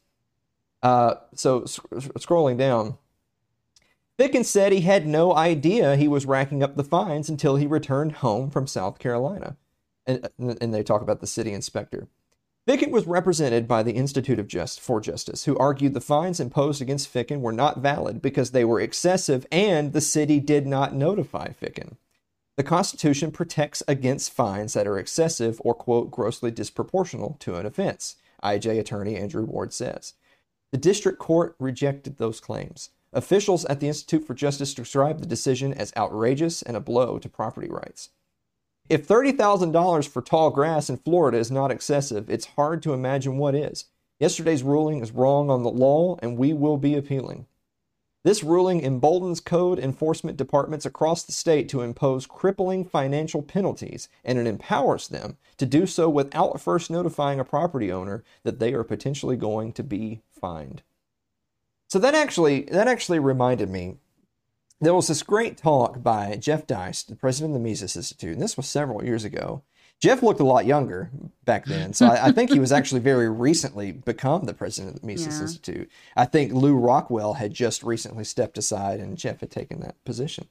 Uh, so, sc- scrolling down, Ficken said he had no idea he was racking up the fines until he returned home from South Carolina. And, and they talk about the city inspector. Ficken was represented by the Institute of Just for Justice, who argued the fines imposed against Ficken were not valid because they were excessive and the city did not notify Ficken. The Constitution protects against fines that are excessive or, quote, grossly disproportional to an offense, IJ attorney Andrew Ward says. The district court rejected those claims. Officials at the Institute for Justice described the decision as outrageous and a blow to property rights. If $30,000 for tall grass in Florida is not excessive, it's hard to imagine what is. Yesterday's ruling is wrong on the law, and we will be appealing. This ruling emboldens code enforcement departments across the state to impose crippling financial penalties, and it empowers them to do so without first notifying a property owner that they are potentially going to be fined. So that actually that actually reminded me there was this great talk by Jeff Deist, the president of the Mises Institute, and this was several years ago. Jeff looked a lot younger back then, so I, I think he was actually very recently become the president of the Mises Yeah. Institute. I think Lew Rockwell had just recently stepped aside, and Jeff had taken that position.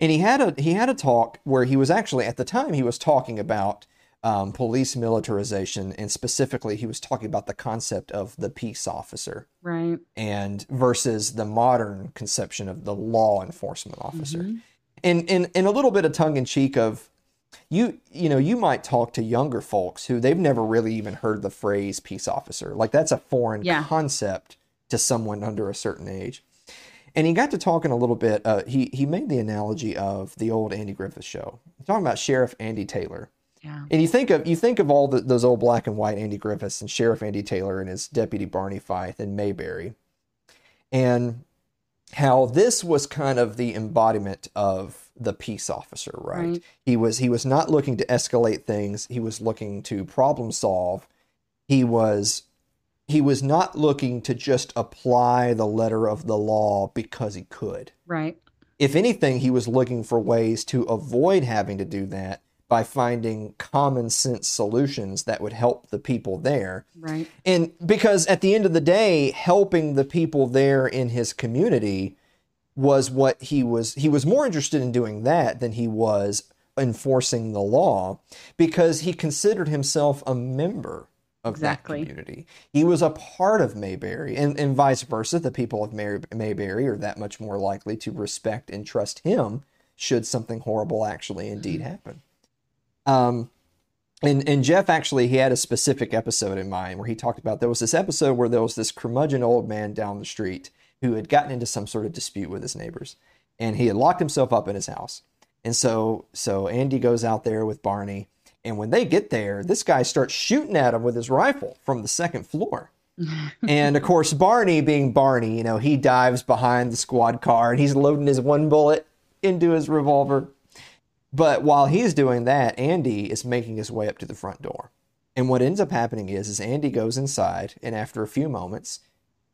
And he had a he had a talk where he was actually at the time he was talking about um, police militarization, and specifically he was talking about the concept of the peace officer Right. and versus the modern conception of the law enforcement officer. Mm-hmm. And, and and a little bit of tongue in cheek of you you know you might talk to younger folks who they've never really even heard the phrase peace officer like that's a foreign Yeah. concept to someone under a certain age and he got to talking a little bit uh, he he made the analogy of the old Andy Griffith show talking about Sheriff Andy Taylor Yeah. and you think of you think of all the, those old black and white Andy Griffiths and Sheriff Andy Taylor and his deputy Barney Fife and Mayberry, and how this was kind of the embodiment of the peace officer, right? Right. He was he was not looking to escalate things. He was looking to problem solve. He was he was not looking to just apply the letter of the law because he could Right. if anything, he was looking for ways to avoid having to do that by finding common sense solutions that would help the people there. Right. And because at the end of the day, helping the people there in his community was what he was he was more interested in doing that than he was enforcing the law because he considered himself a member of Exactly. that community. He was a part of Mayberry and, and vice versa. The people of May, Mayberry are that much more likely to respect and trust him should something horrible actually indeed mm-hmm. happen. Um, and and Jeff actually he had a specific episode in mind where he talked about there was this episode where there was this curmudgeon old man down the street who had gotten into some sort of dispute with his neighbors. and he had locked himself up in his house. And so so Andy goes out there with Barney, and when they get there, this guy starts shooting at him with his rifle from the second floor. <laughs> and of course, Barney, being Barney, you know, he dives behind the squad car and he's loading his one bullet into his revolver. But while he's doing that, Andy is making his way up to the front door. And what ends up happening is, is Andy goes inside, and after a few moments,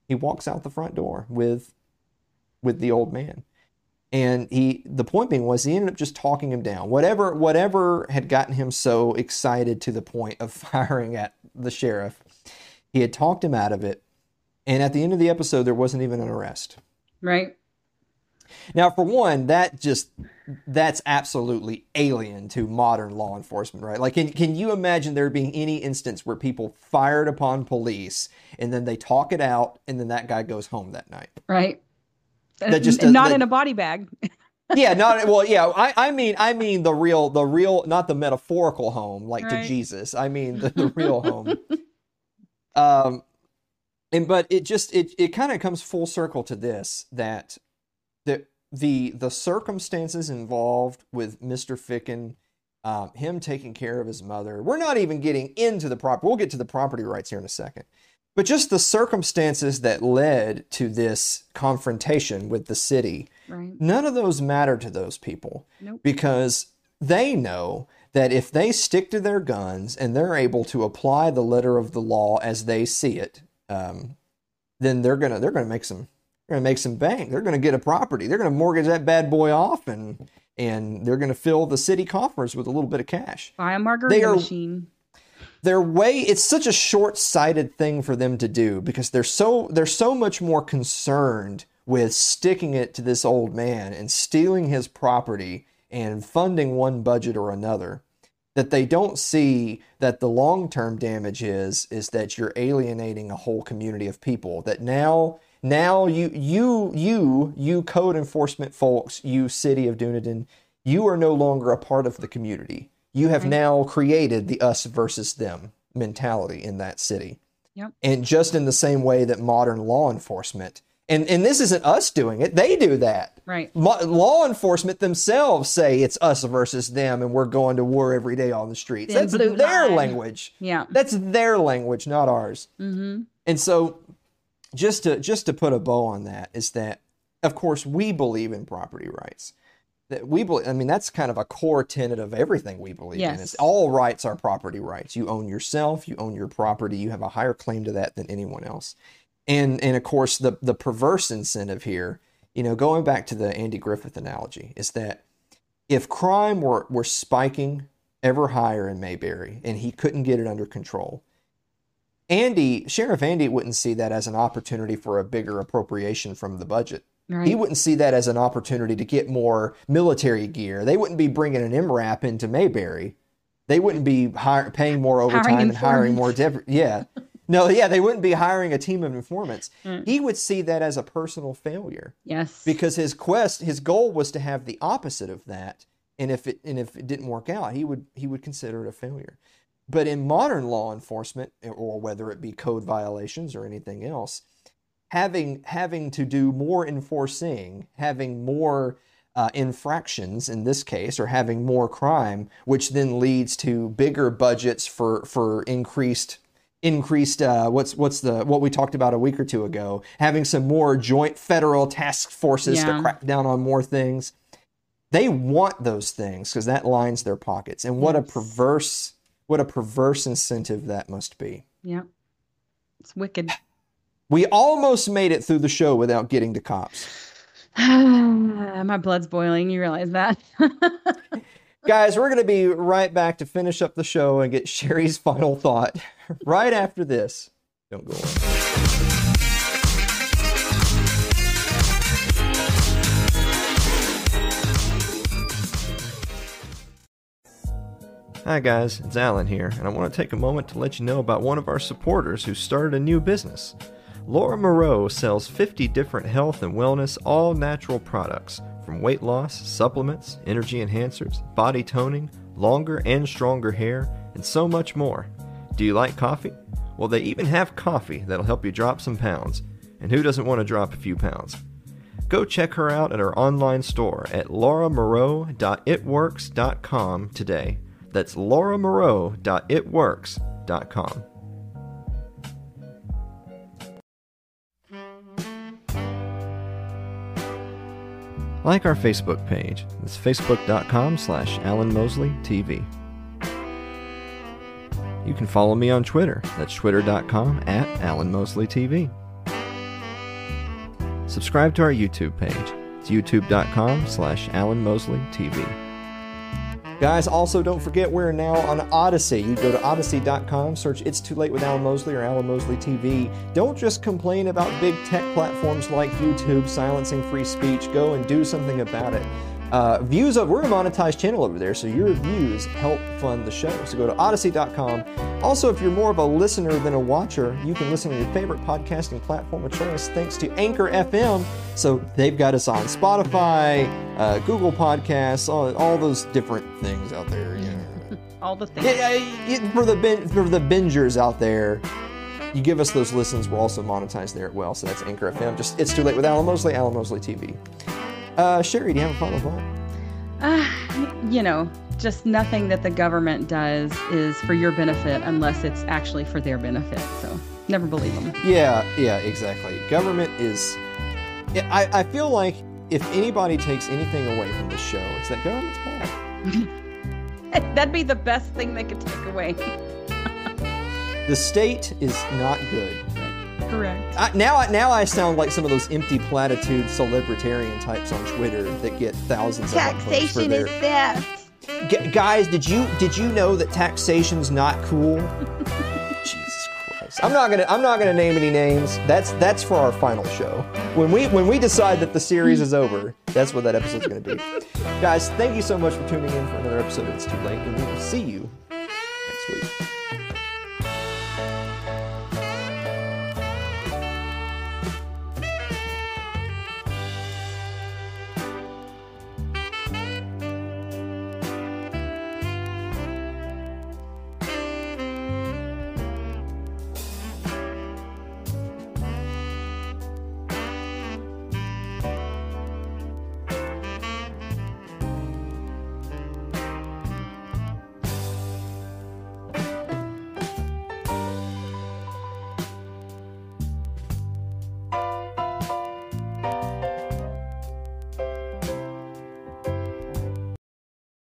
he walks out the front door with, with the old man. And he, the point being was, he ended up just talking him down. Whatever, whatever had gotten him so excited to the point of <laughs> firing at the sheriff, he had talked him out of it. And at the end of the episode, there wasn't even an arrest. Right. Now, for one, that just that's absolutely alien to modern law enforcement, right? Like, can, can you imagine there being any instance where people fired upon police and then they talk it out and then that guy goes home that night? Right. That just does, not that, in a body bag. <laughs> yeah, not well. Yeah, I, I mean, I mean the real, the real, not the metaphorical home like right. to Jesus. I mean the, the real <laughs> home. um, and but it just it it kind of comes full circle to this that the the the circumstances involved with Mr. Ficken, um, him taking care of his mother. We're not even getting into the property. We'll get to the property rights here in a second. But just the circumstances that led to this confrontation with the city, right. none of those matter to those people nope. because they know that if they stick to their guns and they're able to apply the letter of the law as they see it, um, then they're gonna they're gonna make some they're going to make some bank. They're going to get a property. They're going to mortgage that bad boy off, and and they're going to fill the city coffers with a little bit of cash. Buy a margarita are, machine. They're way. It's such a short-sighted thing for them to do because they're so they're so much more concerned with sticking it to this old man and stealing his property and funding one budget or another that they don't see that the long-term damage is is that you're alienating a whole community of people that now now you you you you code enforcement folks, you city of Dunedin, you are no longer a part of the community. You have right. now created the us versus them mentality in that city. Yep. And just in the same way that modern law enforcement and and this isn't us doing it; they do that. Right. law enforcement themselves say it's us versus them, and we're going to war every day on the streets. That's their line. language. Yeah. That's their language, not ours. Mm-hmm. And so just to just to put a bow on that is that of course we believe in property rights. That we believe i mean that's kind of a core tenet of everything we believe yes. in. It's all rights are property rights. You own yourself you own your property you have a higher claim to that than anyone else. And and of course the the perverse incentive here you know going back to the andy griffith analogy is that if crime were were spiking ever higher in mayberry and he couldn't get it under control Andy, Sheriff Andy wouldn't see that as an opportunity for a bigger appropriation from the budget. Right. He wouldn't see that as an opportunity to get more military gear. They wouldn't be bringing an MRAP into Mayberry. They wouldn't be hire, paying more overtime and hiring more. Yeah. <laughs> No, yeah, they wouldn't be hiring a team of informants. Mm. He would see that as a personal failure. Yes. Because his quest, his goal was to have the opposite of that. And if it and if it didn't work out, he would he would consider it a failure. But in modern law enforcement, or whether it be code violations or anything else, having having to do more enforcing, having more uh, infractions in this case, or having more crime, which then leads to bigger budgets for for increased increased uh, what's what's the what we talked about a week or two ago, having some more joint federal task forces yeah. to crack down on more things. They want those things because that lines their pockets, and what yes. a perverse what a perverse incentive that must be. Yeah. It's wicked. We almost made it through the show without getting to cops. <sighs> My blood's boiling. You realize that? <laughs> Guys, we're going to be right back to finish up the show and get Sherry's final thought <laughs> right after this. Don't go away. Hi guys, it's Alan here, and I want to take a moment to let you know about one of our supporters who started a new business. Laura Moreau sells 50 different health and wellness all natural products, from weight loss, supplements, energy enhancers, body toning, longer and stronger hair, and so much more. Do you like coffee? Well, they even have coffee that'll help you drop some pounds. And who doesn't want to drop a few pounds? go check her out at her online store at lauramoreau.itworks.com today. That's lauramoreau.itworks.com. Like our Facebook page. It's facebook.com slash Alan Mosley TV. You can follow me on Twitter. That's twitter.com at Alan Mosley TV. Subscribe to our YouTube page. It's youtube.com slash Alan Mosley TV. Guys, also don't forget we're now on Odysee. You go to odysee.com, search It's Too Late with Alan Mosley or Alan Mosley TV. Don't just complain about big tech platforms like YouTube silencing free speech. Go and do something about it. Uh, views of we're a monetized channel over there, so your views help fund the show. So go to odysee.com. Also, if you're more of a listener than a watcher, you can listen to your favorite podcasting platform of choice thanks to Anchor FM. So they've got us on Spotify, uh, Google Podcasts, all, all those different things out there. Know. <laughs> All the things. Yeah, yeah, for the bin- for the bingers out there, you give us those listens. We're also monetized there as well. So that's Anchor FM. Just it's too late with Alan Mosley, Alan Mosley TV. Uh, Sherry, do you have a final thought? Uh, you know, just nothing that the government does is for your benefit unless it's actually for their benefit. So never believe them. Yeah, yeah, exactly. Government is. I, I feel like if anybody takes anything away from this show, it's that government's bad. <laughs> That'd be the best thing they could take away. the state is not good. Correct. I, now, I, now I sound like some of those empty platitude celebritarian types on Twitter that get thousands of upvotes for their. is theft. G- guys, did you did you know that taxation's not cool? <laughs> Jesus Christ! I'm not gonna I'm not gonna name any names. That's that's for our final show. When we when we decide that the series is over, that's what that episode's gonna be. Guys, thank you so much for tuning in for another episode of It's Too Late, and we will see you next week.